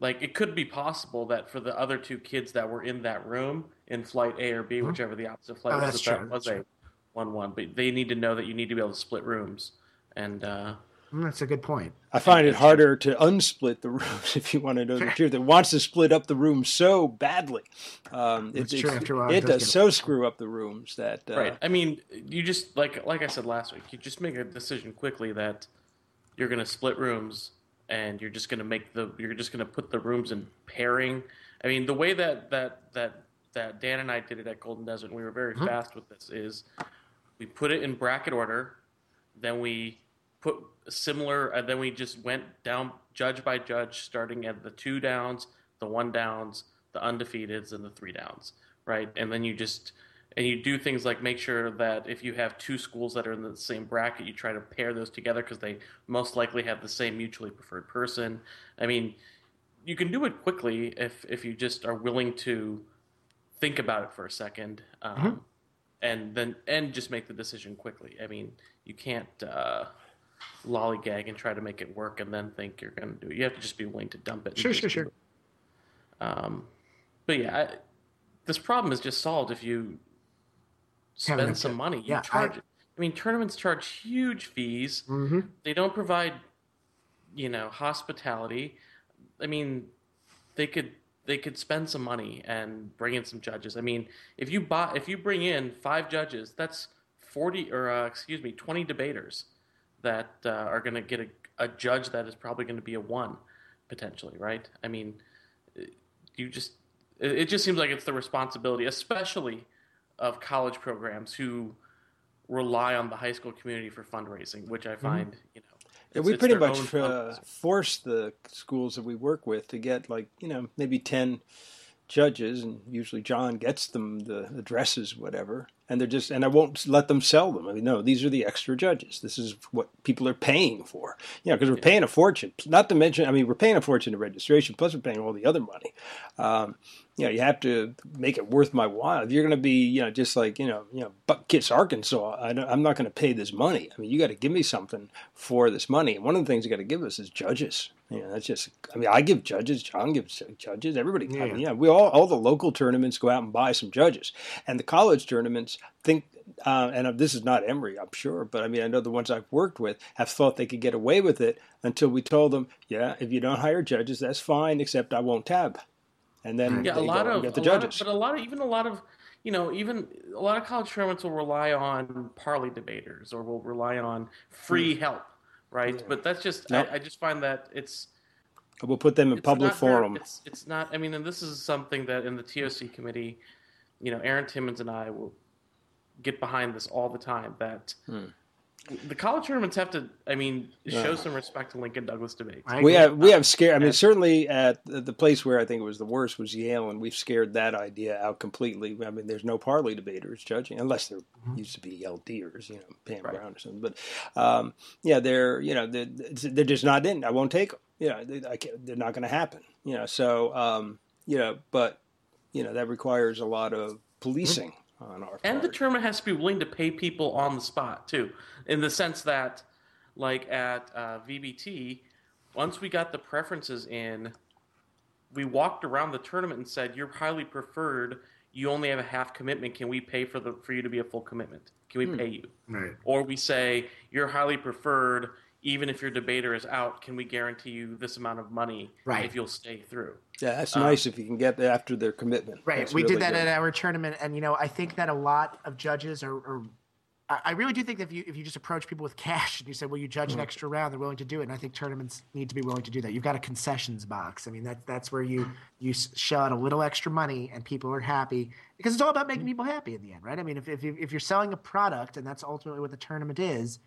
[SPEAKER 4] Like it could be possible that for the other two kids that were in that room in flight A or B, whichever the opposite flight
[SPEAKER 3] Oh,
[SPEAKER 4] was,
[SPEAKER 3] that's
[SPEAKER 4] that,
[SPEAKER 3] true,
[SPEAKER 4] that was
[SPEAKER 3] that's
[SPEAKER 4] a one-one. But they need to know that you need to be able to split rooms, and uh,
[SPEAKER 3] mm, that's a good point.
[SPEAKER 2] I find it harder to unsplit the rooms if you want to know the truth. It wants to split up the room so badly. Um, it,
[SPEAKER 3] That's true,
[SPEAKER 2] it's-
[SPEAKER 3] after a while, it
[SPEAKER 2] it
[SPEAKER 3] does
[SPEAKER 2] does
[SPEAKER 3] get-
[SPEAKER 2] so screw up the rooms that uh,
[SPEAKER 4] right. I mean, you just like like I said last week, you just make a decision quickly that you're going to split rooms, and you're just going to make the you're just going to put the rooms in pairing. I mean, the way that that that that Dan and I did it at Golden Desert, and we were very fast with this, is we put it in bracket order, then we put similar, and then we just went down judge by judge, starting at the two downs, the one downs, the undefeateds, and the three downs, right? And then you just and you do things like make sure that if you have two schools that are in the same bracket, you try to pair those together because they most likely have the same mutually preferred person. I mean, you can do it quickly if if you just are willing to think about it for a second, um,
[SPEAKER 3] Mhm.
[SPEAKER 4] And then and just make the decision quickly. I mean, you can't uh, lollygag and try to make it work and then think you're going to do it. You have to just be willing to dump it.
[SPEAKER 3] Sure, sure, sure.
[SPEAKER 4] Um, but yeah, I, this problem is just solved if you spend some money. You
[SPEAKER 3] yeah, I-
[SPEAKER 4] charge. I mean, tournaments charge huge fees.
[SPEAKER 3] Mm-hmm.
[SPEAKER 4] They don't provide, you know, hospitality. I mean, they could they could spend some money and bring in some judges. I mean, if you buy if you bring in five judges, that's forty or uh, excuse me, twenty debaters that uh, are going to get a, a judge that is probably going to be a one potentially, right? I mean, you just it, it just seems like it's the responsibility, especially of college programs who rely on the high school community for fundraising, which I find you know.
[SPEAKER 2] Yeah, we pretty much uh, force the schools that we work with to get like you know maybe ten judges, and usually John gets them the addresses, whatever, and they're just and I won't let them sell them. I mean, no, these are the extra judges. This is what people are paying for. You know, because we're paying a fortune. Not to mention, I mean, we're paying a fortune in registration, plus we're paying all the other money. Um, you know, you have to make it worth my while. If you're going to be, you know, just like you know, you know, Buck Kiss, Arkansas, I don't, I'm not going to pay this money. I mean, you got to give me something for this money. And one of the things you got to give us is judges. You know, that's just. I mean, I give judges. John gives judges. Everybody. I mean,
[SPEAKER 3] Yeah.
[SPEAKER 2] yeah, we all all the local tournaments go out and buy some judges, and the college tournaments think. Uh, and this is not Emory, I'm sure, but I mean, I know the ones I've worked with have thought they could get away with it until we told them, yeah, if you don't hire judges, that's fine, except I won't tab. And then
[SPEAKER 4] yeah,
[SPEAKER 2] they
[SPEAKER 4] a lot
[SPEAKER 2] go
[SPEAKER 4] of,
[SPEAKER 2] get the
[SPEAKER 4] a lot of-
[SPEAKER 2] judges.
[SPEAKER 4] but a lot of even a lot of you know even a lot of college tournaments will rely on parli debaters or will rely on free help, right?
[SPEAKER 2] Hmm. Yeah.
[SPEAKER 4] But that's just
[SPEAKER 2] Nope.
[SPEAKER 4] I, I just find that it's
[SPEAKER 2] We'll put them in
[SPEAKER 4] it's
[SPEAKER 2] public
[SPEAKER 4] not very-
[SPEAKER 2] forum.
[SPEAKER 4] it's it's not. I mean, and this is something that in the TOC committee, you know, Aaron Timmons and I will get behind this all the time. That
[SPEAKER 2] Hmm.
[SPEAKER 4] The college tournaments have to. I mean, show
[SPEAKER 2] Yeah.
[SPEAKER 4] some respect to Lincoln Douglas debates.
[SPEAKER 3] I
[SPEAKER 2] We have we have scared. I mean, certainly at the the place where I think it was the worst was Yale, and we've scared that idea out completely. I mean, there's no parli debaters judging, unless there
[SPEAKER 3] Mhm.
[SPEAKER 2] used to be LDers, you know, Pam
[SPEAKER 4] Right.
[SPEAKER 2] Brown or something. But um, yeah, they're you know they're, they're just not in. I won't take them. You know, they, I can't, they're not going to happen. You know, so um, you know, but you know that requires a lot of policing on our
[SPEAKER 4] And the
[SPEAKER 2] part.
[SPEAKER 4] tournament has to be willing to pay people on the spot too, in the sense that, like at uh, VBT, once we got the preferences in, we walked around the tournament and said, "You're highly preferred. You only have a half commitment. Can we pay for the for you to be a full commitment? Can we
[SPEAKER 2] Hmm.
[SPEAKER 4] pay you?"
[SPEAKER 3] Right.
[SPEAKER 4] Or we say, "You're highly preferred. Even if your debater is out, can we guarantee you this amount of money
[SPEAKER 3] Right.
[SPEAKER 4] if you'll stay through?"
[SPEAKER 2] yeah, that's
[SPEAKER 4] um,
[SPEAKER 2] nice if you can get that after their commitment.
[SPEAKER 3] Right.
[SPEAKER 2] That's
[SPEAKER 3] we
[SPEAKER 2] really
[SPEAKER 3] did that
[SPEAKER 2] good.
[SPEAKER 3] at our tournament, and you know, I think that a lot of judges are. are I I really do think that if you if you just approach people with cash and you say, "Well, you judge an extra round," they're willing to do it. And I think tournaments need to be willing to do that. You've got a concessions box. I mean, that that's where you you shell out a little extra money and people are happy because it's all about making people happy in the end, right? I mean, if if, you, if you're selling a product and that's ultimately what the tournament is, th-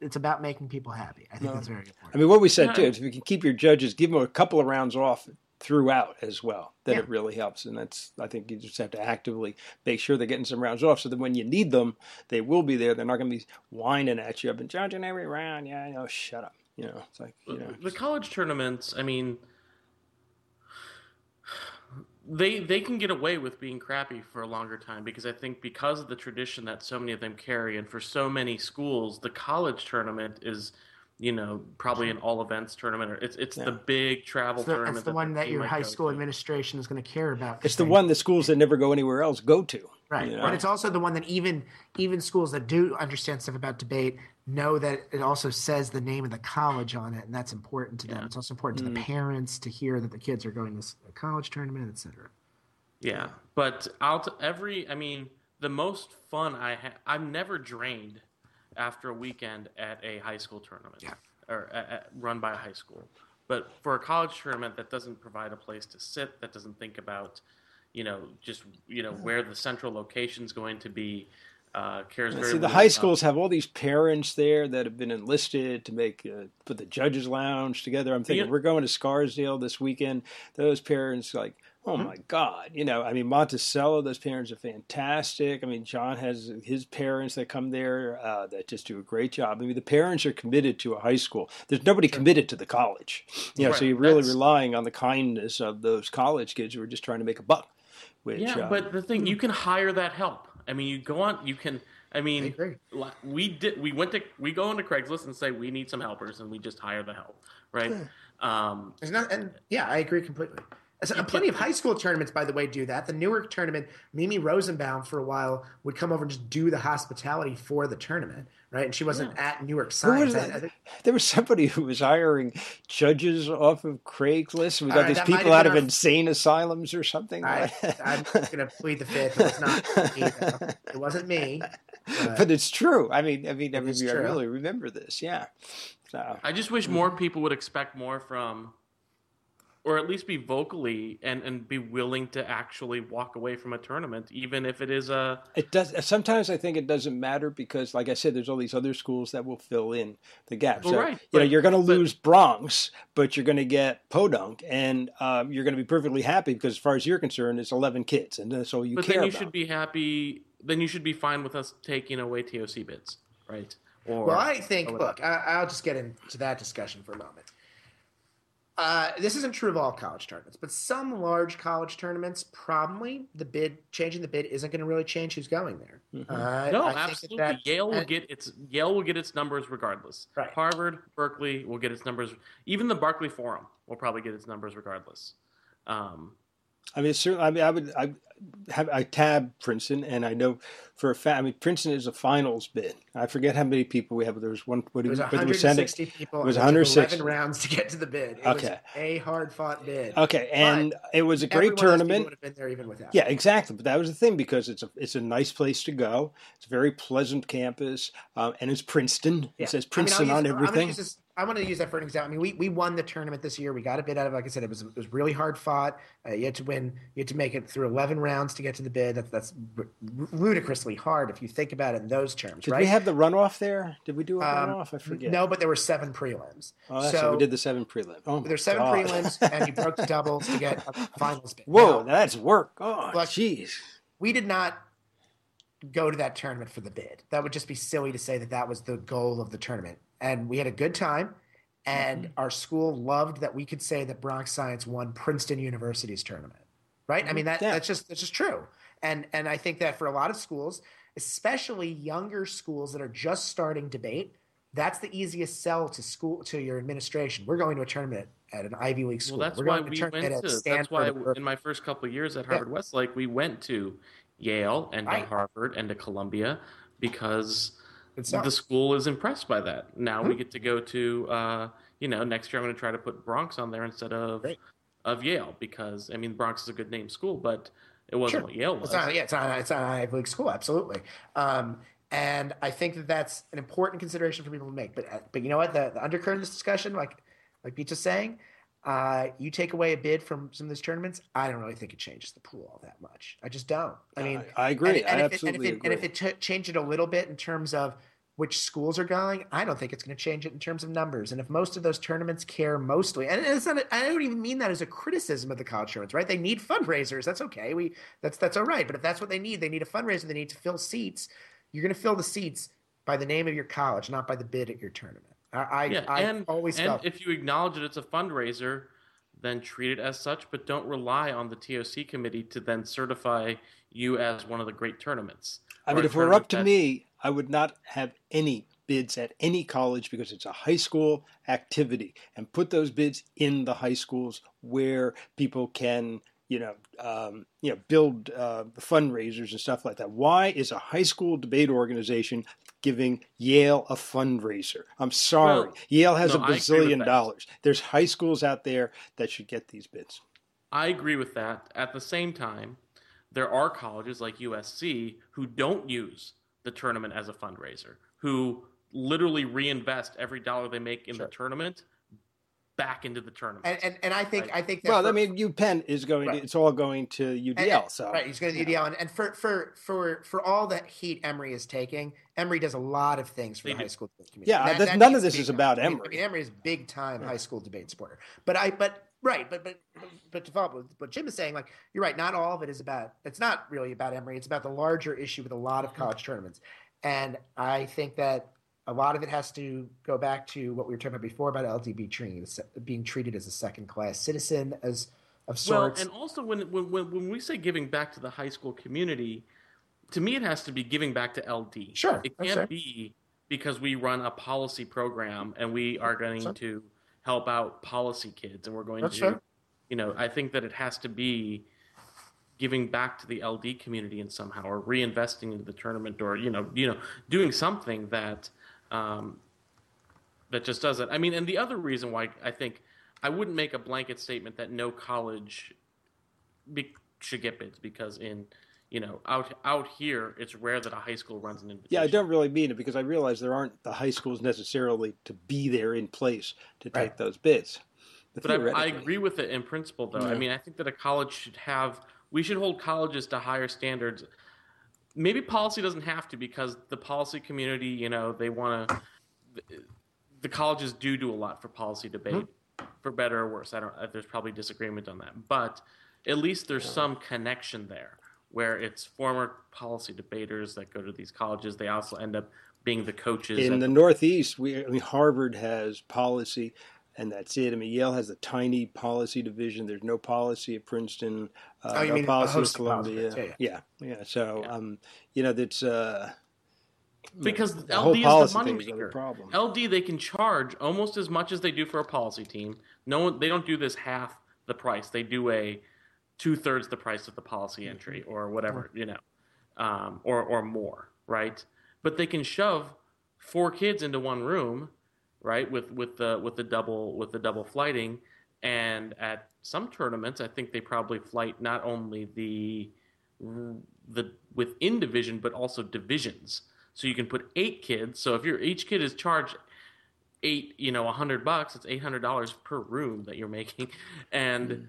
[SPEAKER 3] it's about making people happy. I think
[SPEAKER 2] No.
[SPEAKER 3] that's very
[SPEAKER 2] good.
[SPEAKER 3] I
[SPEAKER 2] mean, what we said
[SPEAKER 4] Yeah.
[SPEAKER 2] too is if you can keep your judges, give them a couple of rounds off throughout as well, then
[SPEAKER 3] Yeah.
[SPEAKER 2] it really helps. And that's, I think you just have to actively make sure they're getting some rounds off so that when you need them, they will be there. They're not going to be whining at you. I've been judging every round. Yeah, I know. Shut up. You know, it's like, you know,
[SPEAKER 4] the college tournaments i mean they they can get away with being crappy for a longer time because i think because of the tradition that so many of them carry and for so many schools the college tournament is you know probably an all events tournament or it's it's
[SPEAKER 2] Yeah.
[SPEAKER 4] the big travel
[SPEAKER 3] It's the,
[SPEAKER 4] tournament
[SPEAKER 3] it's the
[SPEAKER 4] that
[SPEAKER 3] one
[SPEAKER 4] their
[SPEAKER 3] that your high school
[SPEAKER 4] to.
[SPEAKER 3] administration is going to care about.
[SPEAKER 2] it's the
[SPEAKER 3] they-
[SPEAKER 2] one the schools that never go anywhere else go to.
[SPEAKER 3] Right.
[SPEAKER 2] you know?
[SPEAKER 3] And it's also the one that even even schools that do understand stuff about debate know that it also says the name of the college on it, and that's important to them.
[SPEAKER 4] Yeah.
[SPEAKER 3] It's also important to the
[SPEAKER 2] Mm.
[SPEAKER 3] parents to hear that the kids are going to a college tournament, etc.
[SPEAKER 4] Yeah, but I'll every. I mean, the most fun I ha- I'm never drained after a weekend at a high school tournament
[SPEAKER 3] Yeah.
[SPEAKER 4] or a, a, run by a high school. But for a college tournament that doesn't provide a place to sit, that doesn't think about, you know, just you know where the central location is going to be. uh, cares
[SPEAKER 2] And
[SPEAKER 4] very
[SPEAKER 2] See, the high
[SPEAKER 4] about-
[SPEAKER 2] schools have all these parents there that have been enlisted to make uh, put the judges' lounge together. I'm thinking
[SPEAKER 4] Yeah.
[SPEAKER 2] we're going to Scarsdale this weekend. Those parents like, oh
[SPEAKER 4] Mm-hmm.
[SPEAKER 2] my god, you know. I mean, Monticello, those parents are fantastic. I mean, John has his parents that come there uh, that just do a great job. I mean, the parents are committed to a high school. There's nobody committed to the college, you know. So you're really
[SPEAKER 4] That's-
[SPEAKER 2] relying on the kindness of those college kids who are just trying to make a buck. Which,
[SPEAKER 4] Yeah,
[SPEAKER 2] uh,
[SPEAKER 4] but the thing you can hire that help. I mean, you go on. You can. I
[SPEAKER 3] I
[SPEAKER 4] mean, li- we did. We went to. We go into Craigslist and say we need some helpers, and we just hire the help, right? Um,
[SPEAKER 3] There's not, and yeah, I agree completely. As- plenty of high school tournaments, by the way, do that. The Newark tournament, Mimi Rosenbaum for a while would come over and just do the hospitality for the tournament, right? And she wasn't at Newark
[SPEAKER 2] Who was
[SPEAKER 3] I-
[SPEAKER 2] that?
[SPEAKER 3] I
[SPEAKER 2] There was somebody who was hiring judges off of Craigslist. We got
[SPEAKER 3] right,
[SPEAKER 2] these people out of
[SPEAKER 3] our-
[SPEAKER 2] insane asylums or something.
[SPEAKER 3] I, I'm going to plead the fifth. It was not me. though. It wasn't me. but-
[SPEAKER 2] but it's true. I mean, I mean, I, mean, I really remember this. Yeah. So
[SPEAKER 4] I just wish hmm. more people would expect more from, or at least be vocally and and be willing to actually walk away from a tournament, even if it is a.
[SPEAKER 2] it does. Sometimes I think it doesn't matter because, like I said, there's all these other schools that will fill in the gap
[SPEAKER 4] Well,
[SPEAKER 2] so,
[SPEAKER 4] right,
[SPEAKER 2] you know, you're going to
[SPEAKER 4] but-
[SPEAKER 2] lose Bronx, but you're going to get Podunk, and um, you're going to be perfectly happy because, as far as you're concerned, it's 11 kids, and that's all you
[SPEAKER 4] But
[SPEAKER 2] care
[SPEAKER 4] then you
[SPEAKER 2] about.
[SPEAKER 4] should be happy. Then you should be fine with us taking away TOC bids, right? Or
[SPEAKER 3] Well, I think, look, I, I'll just get into that discussion for a moment. Uh, this isn't true of all college tournaments, but some large college tournaments, probably the bid changing the bid isn't going to really change who's going there.
[SPEAKER 2] Mhm.
[SPEAKER 3] Uh,
[SPEAKER 4] No,
[SPEAKER 3] I think
[SPEAKER 4] absolutely.
[SPEAKER 3] that-
[SPEAKER 4] Yale will
[SPEAKER 3] and-
[SPEAKER 4] get its Yale will get its numbers regardless.
[SPEAKER 3] Right.
[SPEAKER 4] Harvard, Berkeley will get its numbers. Even the Barkley Forum will probably get its numbers regardless. Um,
[SPEAKER 2] I mean, certainly. I mean, I would. I have. I tab Princeton, and I know for a fact. I mean, Princeton is a finals bid. I forget how many people we have. but There was one. What
[SPEAKER 3] It was
[SPEAKER 2] but it
[SPEAKER 3] 160 people.
[SPEAKER 2] it was
[SPEAKER 3] and took
[SPEAKER 2] 160.
[SPEAKER 3] 11 rounds to get to the bid. It
[SPEAKER 2] Okay.
[SPEAKER 3] was a hard fought bid.
[SPEAKER 2] Okay, and it was a great
[SPEAKER 3] Every one of those people
[SPEAKER 2] tournament.
[SPEAKER 3] would have been there even without.
[SPEAKER 2] Yeah, exactly. But that was the thing because it's a it's a nice place to go. It's a very pleasant campus, um, and it's Princeton.
[SPEAKER 3] Yeah.
[SPEAKER 2] It says
[SPEAKER 3] I mean,
[SPEAKER 2] Princeton
[SPEAKER 3] use-
[SPEAKER 2] on everything.
[SPEAKER 3] I want to use that for an example. I mean, we, we won the tournament this year. We got a bid out of, like I said, it was it was really hard fought. Uh, you had to win. You had to make it through eleven rounds to get to the bid. That's that's r- ludicrously hard if you think about it in those terms,
[SPEAKER 2] Did
[SPEAKER 3] right?
[SPEAKER 2] we have the runoff there? Did we do a
[SPEAKER 3] Um,
[SPEAKER 2] runoff? I forget.
[SPEAKER 3] No, but there were seven prelims.
[SPEAKER 2] Oh, that's
[SPEAKER 3] so
[SPEAKER 2] right. We did the seven prelims. Oh,
[SPEAKER 3] there's seven
[SPEAKER 2] God.
[SPEAKER 3] prelims, and you broke the doubles to get a finals bid.
[SPEAKER 2] Whoa,
[SPEAKER 3] Now,
[SPEAKER 2] that's work. Oh, jeez.
[SPEAKER 3] we did not go to that tournament for the bid. That would just be silly to say that that was the goal of the tournament. And we had a good time. And
[SPEAKER 2] Mm-hmm.
[SPEAKER 3] our school loved that we could say that Bronx Science won Princeton University's tournament. Right? I mean that
[SPEAKER 2] Yeah.
[SPEAKER 3] that's just that's just true. And and I think that for a lot of schools, especially younger schools that are just starting debate, that's the easiest sell to school to your administration. We're going to a tournament at an Ivy League school.
[SPEAKER 4] well, that's why
[SPEAKER 3] going to a
[SPEAKER 4] we went to. That's why in my first couple of years at
[SPEAKER 3] Yeah.
[SPEAKER 4] Harvard Westlake, we went to Yale and to
[SPEAKER 3] Right.
[SPEAKER 4] Harvard and to Columbia because The school is impressed by that. Now
[SPEAKER 3] Hmm.
[SPEAKER 4] we get to go to, uh, you know, next year I'm going to try to put Bronx on there instead of
[SPEAKER 3] Great.
[SPEAKER 4] of Yale because I mean Bronx is a good name school, but it wasn't
[SPEAKER 3] Sure.
[SPEAKER 4] what Yale was.
[SPEAKER 3] It's not, yeah, it's not, it's not an Ivy League school, absolutely. Um, and I think that that's an important consideration for people to make. But, uh, but you know what? The, the undercurrent of this discussion, like, like Bietz is saying, uh, you take away a bid from some of these tournaments, I don't really think it changes the pool all that much. I just don't. I mean,
[SPEAKER 2] I, I agree.
[SPEAKER 3] and, and
[SPEAKER 2] I
[SPEAKER 3] if it, and
[SPEAKER 2] absolutely
[SPEAKER 3] it,
[SPEAKER 2] agree.
[SPEAKER 3] and if it ch- changed it a little bit in terms of which schools are going, I don't think it's going to change it in terms of numbers. And if most of those tournaments care mostly, and it's not, I don't even mean that as a criticism of the college tournaments, right? They need fundraisers. That's okay. We that's that's all right. But if that's what they need, they need a fundraiser. They need to fill seats. You're going to fill the seats by the name of your college, not by the bid at your tournament. I, I,
[SPEAKER 4] yeah,
[SPEAKER 3] I
[SPEAKER 4] and
[SPEAKER 3] always
[SPEAKER 4] and
[SPEAKER 3] felt
[SPEAKER 4] if you acknowledge that it's a fundraiser, then treat it as such, but don't rely on the TOC committee to then certify you as one of the great tournaments.
[SPEAKER 2] I
[SPEAKER 4] or
[SPEAKER 2] mean, if it were up to
[SPEAKER 4] that-
[SPEAKER 2] me, I would not have any bids at any college because it's a high school activity and put those bids in the high schools where people can, you know, um, you know, build uh, fundraisers and stuff like that. Why is a high school debate organization giving Yale a fundraiser? I'm sorry,
[SPEAKER 4] Well,
[SPEAKER 2] Yale has
[SPEAKER 4] no,
[SPEAKER 2] a
[SPEAKER 4] I agree with
[SPEAKER 2] bazillion dollars. There's high schools out there that should get these bids.
[SPEAKER 4] I agree with that. At the same time, there are colleges like USC who don't use the tournament as a fundraiser, who literally reinvest every dollar they make in
[SPEAKER 3] Sure.
[SPEAKER 4] the tournament back into the tournament.
[SPEAKER 3] And and, and I think
[SPEAKER 4] Right.
[SPEAKER 3] I think that
[SPEAKER 2] Well,
[SPEAKER 3] for-
[SPEAKER 2] I mean, UPenn is going.
[SPEAKER 3] Right.
[SPEAKER 2] To, it's all going to UDL.
[SPEAKER 3] and-
[SPEAKER 2] so
[SPEAKER 3] right, he's going to UDL, and, and for for for for all that heat Emory is taking, Emory does a lot of things for
[SPEAKER 4] They
[SPEAKER 3] the
[SPEAKER 4] do.
[SPEAKER 3] high school debate community.
[SPEAKER 2] Yeah,
[SPEAKER 3] And
[SPEAKER 2] that- none of this is about
[SPEAKER 3] I
[SPEAKER 2] Emory.
[SPEAKER 3] I mean, Emory is big time high school debate supporter, but I but right, but but but to follow up with what Jim is saying, like you're right, not all of it is about. It's not really about Emory. It's about the larger issue with a lot of mm-hmm. college tournaments, and I think that. A lot of it has to go back to what we were talking about before about LDB treating, being treated as a second class citizen, as of sorts.
[SPEAKER 4] well, and also when, when when we say giving back to the high school community, to me it has to be giving back to LD.
[SPEAKER 3] Sure,
[SPEAKER 4] it can't
[SPEAKER 3] fair.
[SPEAKER 4] be because we run a policy program and we are going to help out policy kids and we're going to,
[SPEAKER 3] fair.
[SPEAKER 4] you know, I think that it has to be giving back to the LD community in somehow or reinvesting into the tournament or you know you know doing something that um, that just doesn't. I mean, and the other reason why I think I wouldn't make a blanket statement that no college be, should get bids because in you know out out here it's rare that a high school runs an invitation.
[SPEAKER 2] yeah, I don't really mean it because I realize there aren't the high schools necessarily to be there in place to take
[SPEAKER 3] Right.
[SPEAKER 2] those bids.
[SPEAKER 4] But I, I agree with it in principle, though. I mean, I think that a college should have. We should hold colleges to higher standards. Maybe policy doesn't have to because the policy community, you know, they want to. The colleges do do a lot for policy debate,
[SPEAKER 2] Mm-hmm.
[SPEAKER 4] for better or worse. I don't. uh, There's probably disagreement on that, but at least there's some connection there where it's former policy debaters that go to these colleges. They also end up being the coaches.
[SPEAKER 2] in the Northeast, we I mean Harvard has policy, and that's it. I mean Yale has a tiny policy division. There's no policy at Princeton. Uh,
[SPEAKER 3] Oh, you
[SPEAKER 2] no
[SPEAKER 3] mean a
[SPEAKER 2] policy at
[SPEAKER 3] host of policy
[SPEAKER 2] Columbia.
[SPEAKER 3] grades.
[SPEAKER 2] yeah, yeah. So
[SPEAKER 4] Yeah.
[SPEAKER 2] um, you know that's uh,
[SPEAKER 4] because
[SPEAKER 2] the
[SPEAKER 4] LD
[SPEAKER 2] whole
[SPEAKER 4] is the money
[SPEAKER 2] thing is another
[SPEAKER 4] maker.
[SPEAKER 2] problem.
[SPEAKER 4] LD they can charge almost as much as they do for a policy team. No one they don't do this half the price. They do a two thirds the price of the policy entry or whatever you know, um, or or more, right? But they can shove four kids into one room, right? With with the with the double with the double flighting, and at some tournaments, I think they probably flight not only the the within division but also divisions. So you can put eight kids. So if you're each kid is charged eight, you know, a hundred bucks, it's eight hundred dollars per room that you're making. And hmm.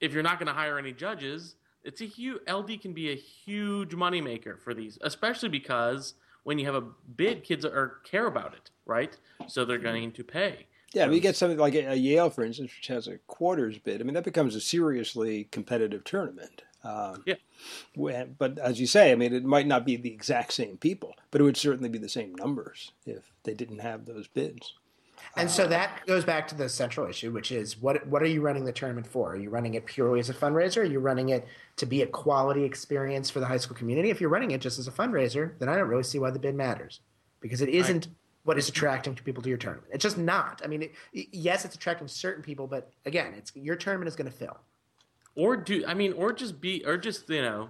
[SPEAKER 4] if you're not going to hire any judges, it's a huge LD can be a huge moneymaker for these, especially because when you have a bid, kids are care about it, right? So they're going to pay.
[SPEAKER 2] Yeah, we get something like a, Yale, for instance, which has a quarters bid. I mean, that becomes a seriously competitive tournament. Um,
[SPEAKER 4] Yeah.
[SPEAKER 2] when- But as you say, I mean, it might not be the exact same people, but it would certainly be the same numbers if they didn't have those bids.
[SPEAKER 3] And so that goes back to the central issue, which is what what are you running the tournament for? Are you running it purely as a fundraiser? Are you running it to be a quality experience for the high school community? If you're running it just as a fundraiser, then I don't really see why the bid matters, because it isn't what is attracting to people to your tournament. It's just not. I mean, it, yes, it's attracting certain people, but again, it's your tournament is going to fill.
[SPEAKER 4] Or do I mean, or just be, or just you know,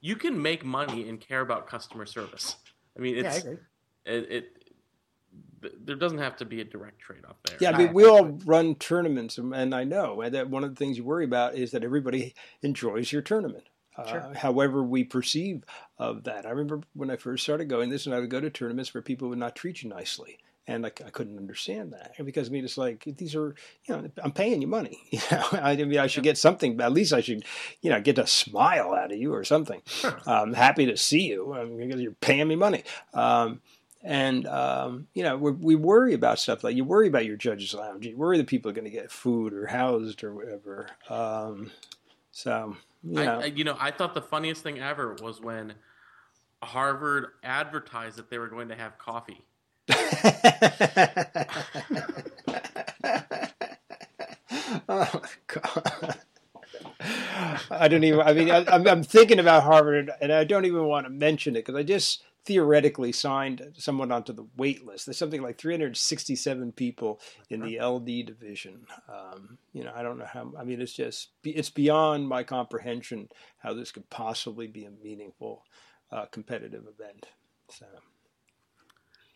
[SPEAKER 4] you can make money and care about customer service. I mean,
[SPEAKER 3] Yeah, I
[SPEAKER 4] it's
[SPEAKER 3] agree.
[SPEAKER 4] it, it there doesn't have to be a direct trade off there.
[SPEAKER 2] Yeah, I
[SPEAKER 3] I-
[SPEAKER 2] mean, we all run tournaments, and- and I know that one of the things you worry about is that everybody enjoys your tournament. Uh, however, we perceive of that. I remember when I first started going this, and I would go to tournaments where people would not treat you nicely, and I, I couldn't understand that because I mean, it's like these are, you know, I'm paying you money. You know, I mean, I should get something. At least I should, you know, get a smile out of you or something. I'm happy to see you um, because you're paying me money. Um, and um, you know we we worry about stuff like you worry about your judges lounge you worry that people are going to get food or housed or whatever um, so you know
[SPEAKER 4] I, you know, I thought the funniest thing ever was when Harvard advertised that they were going to have coffee.
[SPEAKER 2] oh god I don't even. I mean, I, I'm, I'm thinking about Harvard, and I don't even want to mention it because I just theoretically signed someone onto the wait list. There's something like 367 people in the LD division. Um, you know, I don't know how. I mean, it's just it's beyond my comprehension how this could possibly be a meaningful uh, competitive event. So,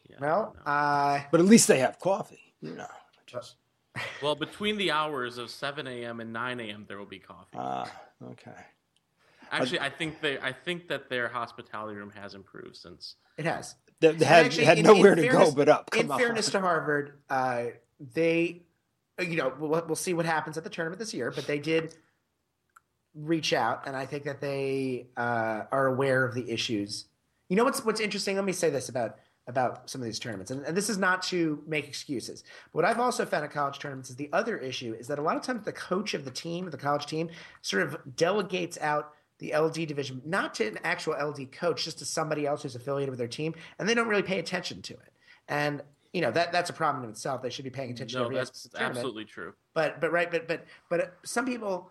[SPEAKER 4] Yeah,
[SPEAKER 3] Well,
[SPEAKER 4] no.
[SPEAKER 3] uh,
[SPEAKER 2] but at least they have coffee. You know. Just,
[SPEAKER 4] well, between the hours of 7 a.m. and 9 a.m., there will be coffee.
[SPEAKER 2] ah, okay.
[SPEAKER 4] Actually, I think they, I think that their hospitality room has improved since.
[SPEAKER 3] it has.
[SPEAKER 2] They, they had,
[SPEAKER 3] actually,
[SPEAKER 2] had
[SPEAKER 3] in-
[SPEAKER 2] nowhere
[SPEAKER 3] in
[SPEAKER 2] to
[SPEAKER 3] fairness-
[SPEAKER 2] go but up. Come
[SPEAKER 3] in
[SPEAKER 2] on.
[SPEAKER 3] fairness to Harvard, uh, they you know, we'll, we'll see what happens at the tournament this year, but they did reach out, and I think that they uh, are aware of the issues. You know what's what's interesting? Let me say this about about some of these tournaments, and, and this is not to make excuses. But what I've also found at college tournaments is the other issue is that a lot of times the coach of the team, the college team, sort of delegates out the LD division, not to an actual LD coach, just to somebody else who's affiliated with their team, and they don't really pay attention to it. And you know that that's a problem in itself. They should be paying attention.
[SPEAKER 4] No,
[SPEAKER 3] to every
[SPEAKER 4] that's absolutely true.
[SPEAKER 3] But but right, but but but some people,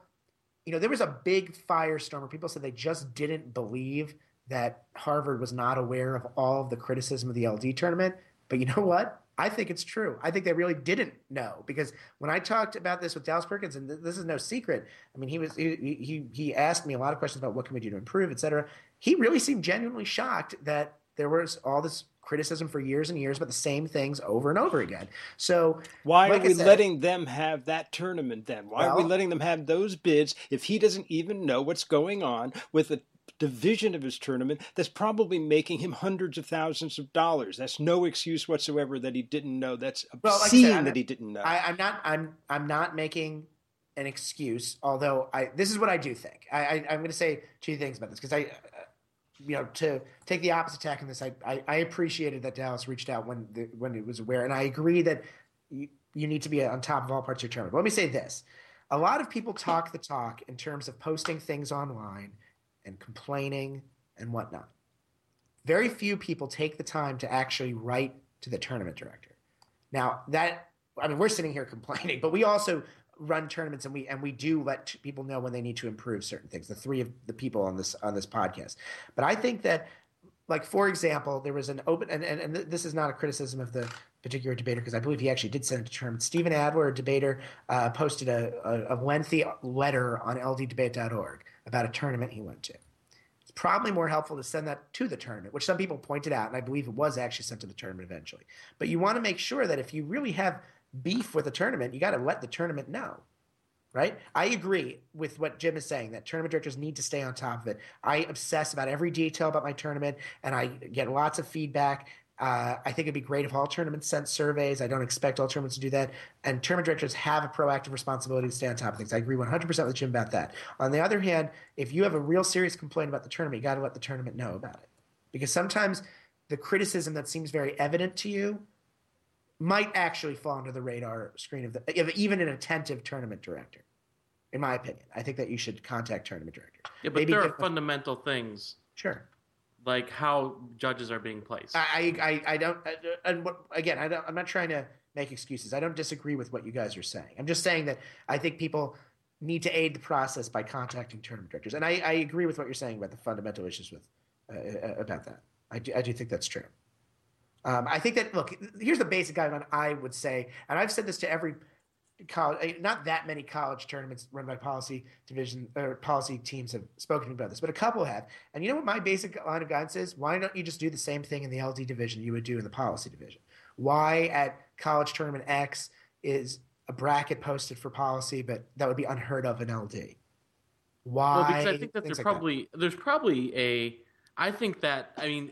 [SPEAKER 3] you know, there was a big firestorm where people said they just didn't believe that Harvard was not aware of all of the criticism of the LD tournament. But you know what? I think it's true. I think they really didn't know because when I talked about this with Dallas Perkins, and this is no secret. I mean, he was he he, he asked me a lot of questions about what can we do to improve, et cetera. He really seemed genuinely shocked that there was all this criticism for years and years about the same things over and over again. So
[SPEAKER 2] why
[SPEAKER 3] like
[SPEAKER 2] are we
[SPEAKER 3] said,
[SPEAKER 2] letting them have that tournament then? Why well, are we letting them have those bids if he doesn't even know what's going on with the division of his tournament that's probably making him hundreds of thousands of dollars. That's no excuse whatsoever that he didn't know. That's obscene well, like said, that he didn't know.
[SPEAKER 3] I, am not. I'm. I'm not making an excuse. Although I, this is what I do think. I, I am going to say two things about this because I, uh, you know, to take the opposite tack in this, I, I, I appreciated that Dallas reached out when the, when it was aware, and I agree that you, you need to be on top of all parts of your tournament. But let me say this: a lot of people talk the talk in terms of posting things online and complaining and whatnot. Very few people take the time to actually write to the tournament director. Now that I mean, we're sitting here complaining, but we also run tournaments and we and we do let people know when they need to improve certain things the three of the people on this on this podcast but i think that like for example there was an open and, and, and this is not a criticism of the particular debater because i believe he actually did send it to tournament stephen adler a debater uh, posted a, a, a lengthy letter on lddebate.org about a tournament he went to it's probably more helpful to send that to the tournament which some people pointed out and i believe it was actually sent to the tournament eventually but you want to make sure that if you really have beef with a tournament, you got to let the tournament know. Right? I agree with what Jim is saying that tournament directors need to stay on top of it. I obsess about every detail about my tournament and I get lots of feedback. Uh, I think it'd be great if all tournaments sent surveys. I don't expect all tournaments to do that. And tournament directors have a proactive responsibility to stay on top of things. I agree 100% with Jim about that. On the other hand, if you have a real serious complaint about the tournament, you got to let the tournament know about it. Because sometimes the criticism that seems very evident to you might actually fall under the radar screen of the even an attentive tournament director. In my opinion, I think that you should contact tournament directors.
[SPEAKER 4] Yeah, but Maybe there are fundamental things.
[SPEAKER 3] Sure.
[SPEAKER 4] Like how judges are being placed.
[SPEAKER 3] I I, I don't. And again, I don't, I'm not trying to make excuses. I don't disagree with what you guys are saying. I'm just saying that I think people need to aid the process by contacting tournament directors. And I, I agree with what you're saying about the fundamental issues with uh, uh about that. I do, I do think that's true. Um, I think that look, here's the basic guideline I would say, and I've said this to every college, eh, not that many college tournaments run by policy division or policy teams have spoken about this, but a couple have. And you know what my basic line of guidance is? Why don't you just do the same thing in the LD division you would do in the policy division? Why at college tournament X is a bracket posted for policy, but that would be unheard of in LD? Why?
[SPEAKER 4] Well, because I think that there's like probably that. there's probably a. I think that I mean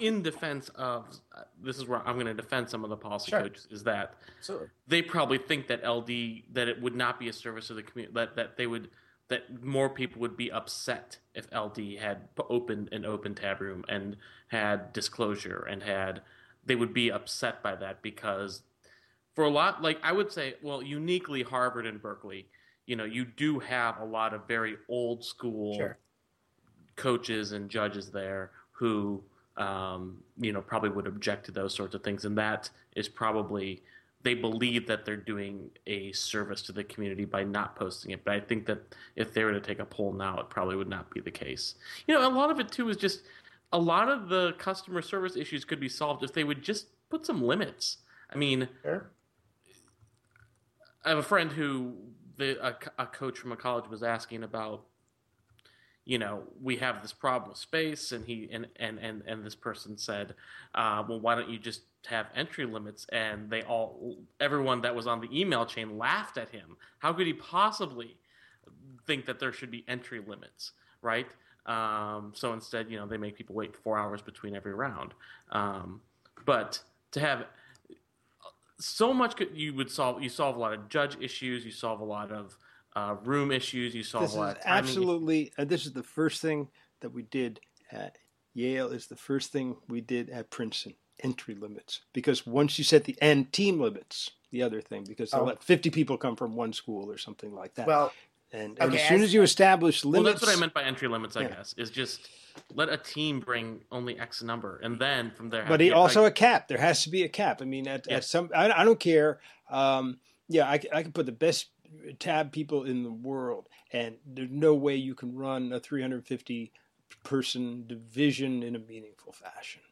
[SPEAKER 4] in defense of uh, this is where I'm going to defend some of the policy sure. coaches is that Absolutely. they probably think that LD that it would not be a service to the community that that they would that more people would be upset if LD had opened an open tab room and had disclosure and had they would be upset by that because for a lot like I would say well uniquely Harvard and Berkeley you know you do have a lot of very old school sure. coaches and judges there who um, you know, probably would object to those sorts of things. And that is probably they believe that they're doing a service to the community by not posting it. But I think that if they were to take a poll now, it probably would not be the case. You know, a lot of it too is just a lot of the customer service issues could be solved if they would just put some limits. I mean, sure. I have a friend who the a, a coach from a college was asking about you know, we have this problem with space, and he and and and, and this person said, uh, well, why don't you just have entry limits? And they all, everyone that was on the email chain laughed at him. How could he possibly think that there should be entry limits, right? Um, so instead, you know, they make people wait four hours between every round. Um, but to have so much you would solve. You solve a lot of judge issues. You solve a lot of uh, room issues. You solve
[SPEAKER 2] This
[SPEAKER 4] a lot
[SPEAKER 2] is
[SPEAKER 4] of
[SPEAKER 2] absolutely. Uh, this is the first thing that we did at Yale. Is the first thing we did at Princeton. Entry limits, because once you set the end team limits, the other thing, because they'll
[SPEAKER 3] Oh.
[SPEAKER 2] let fifty people come from one school or something like that.
[SPEAKER 3] Well,
[SPEAKER 2] and, and
[SPEAKER 3] okay,
[SPEAKER 2] as soon
[SPEAKER 3] as-
[SPEAKER 2] as you establish
[SPEAKER 4] Well,
[SPEAKER 2] limits,
[SPEAKER 4] that's what I meant by entry limits. I
[SPEAKER 2] Yeah.
[SPEAKER 4] guess is just let a team bring only X number, and then from there.
[SPEAKER 2] but
[SPEAKER 4] have-
[SPEAKER 2] he also
[SPEAKER 4] like-
[SPEAKER 2] a cap. There has to be a cap. I mean, at,
[SPEAKER 4] Yeah.
[SPEAKER 2] at some, I, I don't care. Um, yeah, I can put the best tab people in the world, and there's no way you can run a 350 person division in a meaningful fashion.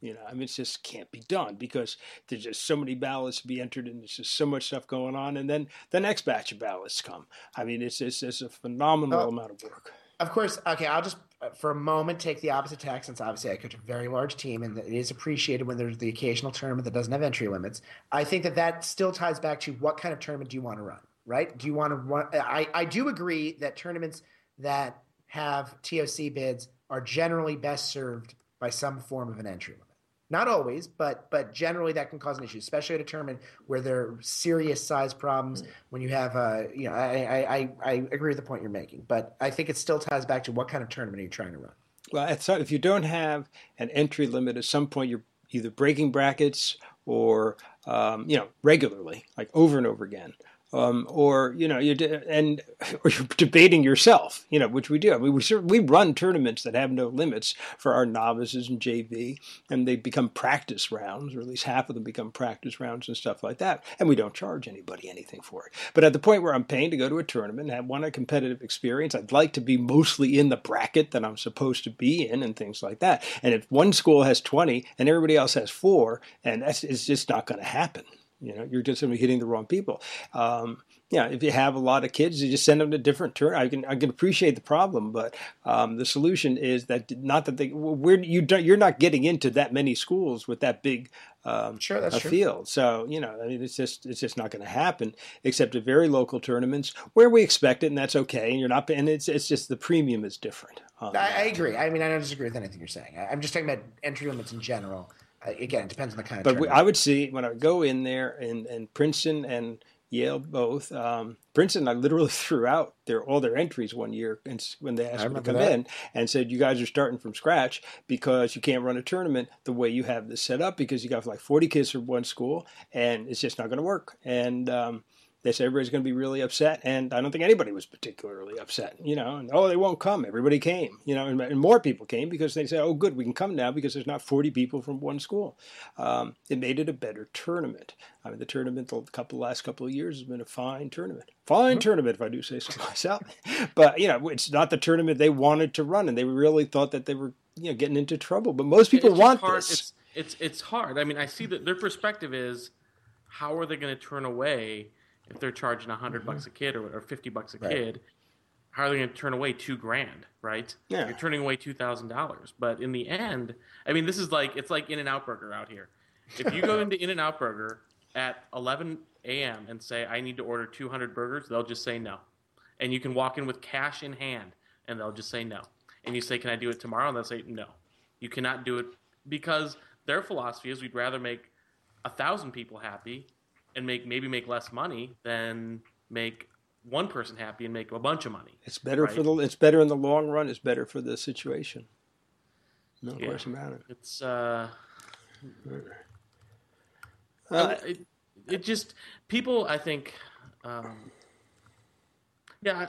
[SPEAKER 2] You know, I mean, it just can't be done because there's just so many ballots to be entered, and there's just so much stuff going on. And then the next batch of ballots come. I mean, it's it's, it's a phenomenal
[SPEAKER 3] Oh.
[SPEAKER 2] amount of work.
[SPEAKER 3] Of course, okay, I'll just uh, for a moment take the opposite tack since obviously I coach a very large team and it is appreciated when there's the occasional tournament that doesn't have entry limits. I think that that still ties back to what kind of tournament do you want to run, right? Do you want to run? I, I do agree that tournaments that have TOC bids are generally best served by some form of an entry limit. Not always, but but generally that can cause an issue, especially at a tournament where there are serious size problems. When you have, uh, you know, I, I I I agree with the point you're making, but I think it still ties back to what kind of tournament are you trying to run.
[SPEAKER 2] Well, at if you don't have an entry limit, at some point you're either breaking brackets or um, you know regularly, like over and over again, um, or you know you and or you're debating yourself, you know, which we do. I mean, we cer- we run tournaments that have no limits for our novices and JV, and they become practice rounds, or at least half of them become practice rounds and stuff like that. And we don't charge anybody anything for it. But at the point where I'm paying to go to a tournament and have one a competitive experience, I'd like to be mostly in the bracket that I'm supposed to be in and things like that. And if one school has 20 and everybody else has four, and that's it's just not going to happen. You know, you're just going to be hitting the wrong people. Um, yeah, if you have a lot of kids, you just send them to different turn. I can I can appreciate the problem, but um, the solution is that not that they we're you don't, you're not getting into that many schools with that big um,
[SPEAKER 3] Sure, that's
[SPEAKER 2] a
[SPEAKER 3] true.
[SPEAKER 2] field. So you know, I mean, it's just it's just not going to happen except at very local tournaments where we expect it, and that's okay. And you're not, and it's it's just the premium is different.
[SPEAKER 3] I, I agree. I mean, I don't disagree with anything you're saying. I, I'm just talking about entry limits in general. Again, it depends on the kind of.
[SPEAKER 2] But we. I would see when I would go in there and, and Princeton and Yale both. Um, Princeton, I literally threw out their all their entries one year and when they asked me to come
[SPEAKER 3] that.
[SPEAKER 2] in and said, "You guys are starting from scratch because you can't run a tournament the way you have this set up because you got like 40 kids from one school and it's just not going to work." And um, they said everybody's going to be really upset, and I don't think anybody was particularly upset. You know, and oh, they won't come. Everybody came. You know, and, and more people came because they said, "Oh, good, we can come now because there's not 40 people from one school." Um, it made it a better tournament. I mean, the tournament the couple last couple of years has been a fine tournament. Fine tournament, if I do say so myself. But you know, it's not the tournament they wanted to run, and they really thought that they were you know getting into trouble. But most people
[SPEAKER 4] It's
[SPEAKER 2] want
[SPEAKER 4] hard.
[SPEAKER 2] this.
[SPEAKER 4] It's it's it's hard. I mean, I see that their perspective is how are they going to turn away if they're charging a 100 bucks a mm-hmm. kid or, or fifty bucks a
[SPEAKER 3] Right.
[SPEAKER 4] kid? How are they going to turn away two grand? Right?
[SPEAKER 2] Yeah.
[SPEAKER 4] You're turning away two thousand dollars. But in the end, I mean, this is like it's like In-N-Out Burger out here. If you go into In-N-Out Burger at 11 a.m. and say I need to order 200 burgers, they'll just say no. And you can walk in with cash in hand, and they'll just say no. And you say, "Can I do it tomorrow?" And they'll say no. You cannot do it because their philosophy is we'd rather make a thousand people happy and make maybe make less money than make one person happy and make a bunch of money.
[SPEAKER 2] It's better
[SPEAKER 4] Right.
[SPEAKER 2] for the. It's better in the long run. It's better for the situation. No
[SPEAKER 4] Yeah.
[SPEAKER 2] question about it.
[SPEAKER 4] It's uh,
[SPEAKER 2] Uh,
[SPEAKER 4] it, it just people. I think, um, yeah. I,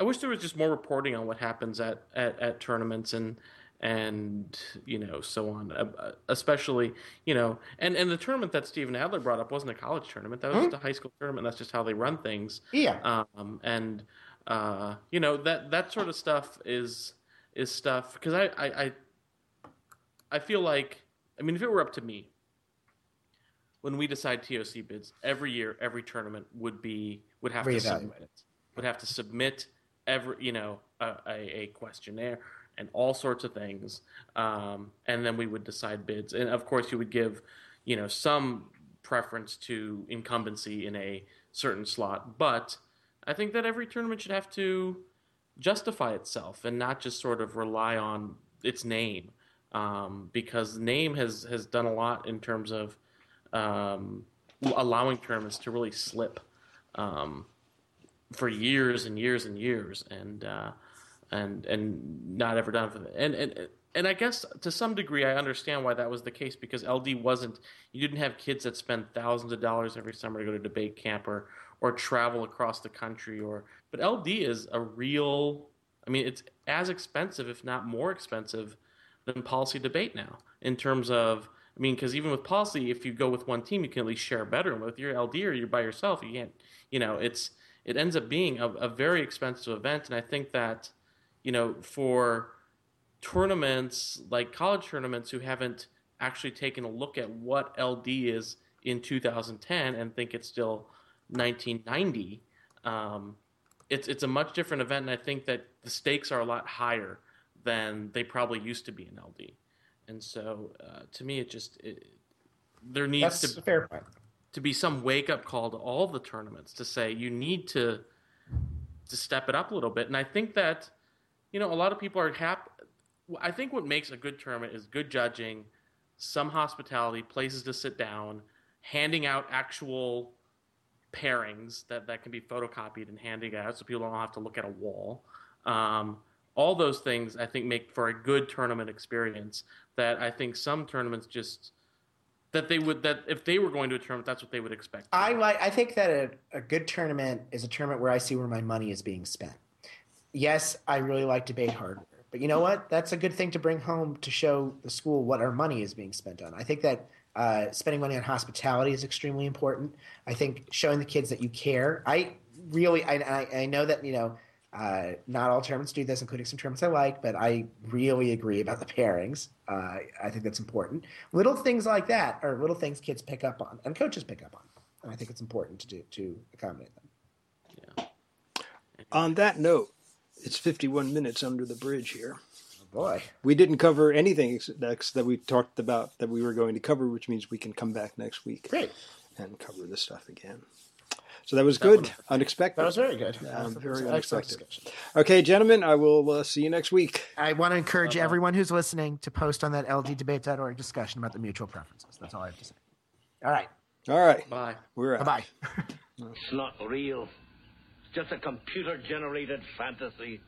[SPEAKER 4] I wish there was just more reporting on what happens at, at, at tournaments and and you know so on. Uh, Especially you know, and and the tournament that Steven Adler brought up wasn't a college tournament. That was just a high school tournament. That's just how they run things.
[SPEAKER 3] yeah,
[SPEAKER 4] um, and uh, you know that that sort of stuff is is stuff because I, I I I feel like I mean if it were up to me, when we decide TOC bids every year, every tournament would be would have to submit would have to submit every you know a, a, a questionnaire and all sorts of things, um, and then we would decide bids. And of course, you would give you know some preference to incumbency in a certain slot, but I think that every tournament should have to justify itself and not just sort of rely on its name, um, because name has has done a lot in terms of um, allowing tournaments to really slip um, for years and years and years, and uh, and and not ever done for the and and. And I guess to some degree, I understand why that was the case because LD wasn't. You didn't have kids that spend thousands of dollars every summer to go to debate camp or or travel across the country. Or but LD is a real. I mean, it's as expensive, if not more expensive, than policy debate now in terms of I mean, because even with policy, if you go with one team, you can at least share a bedroom. With your LD or you're by yourself, you can't. You know, it's it ends up being a, a very expensive event, and I think that you know for tournaments like college tournaments who haven't actually taken a look at what LD is in 2010 and think it's still 1990. Um, it's it's a much different event, and I think that the stakes are a lot higher than they probably used to be in LD. And so, uh, to me, it just it, there needs
[SPEAKER 5] That's
[SPEAKER 4] to
[SPEAKER 5] fair point.
[SPEAKER 4] to be some wake up call to all the tournaments to say you need to to step it up a little bit. And I think that you know a lot of people are happy. I think what makes a good tournament is good judging, some hospitality, places to sit down, handing out actual pairings that, that can be photocopied and handed out so people don't have to look at a wall. Um, all those things I think make for a good tournament experience that I think some tournaments just that they would that if they were going to a tournament that's what they would expect.
[SPEAKER 3] I. I think that a, a good tournament is a tournament where I see where my money is being spent. Yes, I really like debate hardware, but you know what? That's a good thing to bring home to show the school what our money is being spent on. I think that uh, spending money on hospitality is extremely important. I think showing the kids that you care. I really, I, I, know that you know uh, not all tournaments do this, including some tournaments I like, but I really agree about the pairings. Uh, I think that's important. Little things like that are little things kids pick up on and coaches pick up on, and I think it's important to do to accommodate them. Yeah.
[SPEAKER 2] On that note, it's 51 minutes under the bridge here.
[SPEAKER 3] Oh boy,
[SPEAKER 2] We didn't cover anything ex- ex- that we talked about that we were going to cover, which means we can come back next week
[SPEAKER 3] great!
[SPEAKER 2] and cover this stuff again. So that was
[SPEAKER 3] That
[SPEAKER 2] good,
[SPEAKER 3] was-
[SPEAKER 2] unexpected.
[SPEAKER 3] That was very good.
[SPEAKER 2] Um,
[SPEAKER 3] That
[SPEAKER 2] very
[SPEAKER 3] was an excellent
[SPEAKER 2] unexpected. Okay, gentlemen, I will uh, see you next week.
[SPEAKER 5] I want to encourage everyone who's listening to post on that lddebate.org discussion about the mutual preferences. That's all I have to say. All right.
[SPEAKER 2] All right,
[SPEAKER 4] Bye.
[SPEAKER 2] we're out.
[SPEAKER 5] Bye bye.
[SPEAKER 6] It's not real. Just a computer generated fantasy.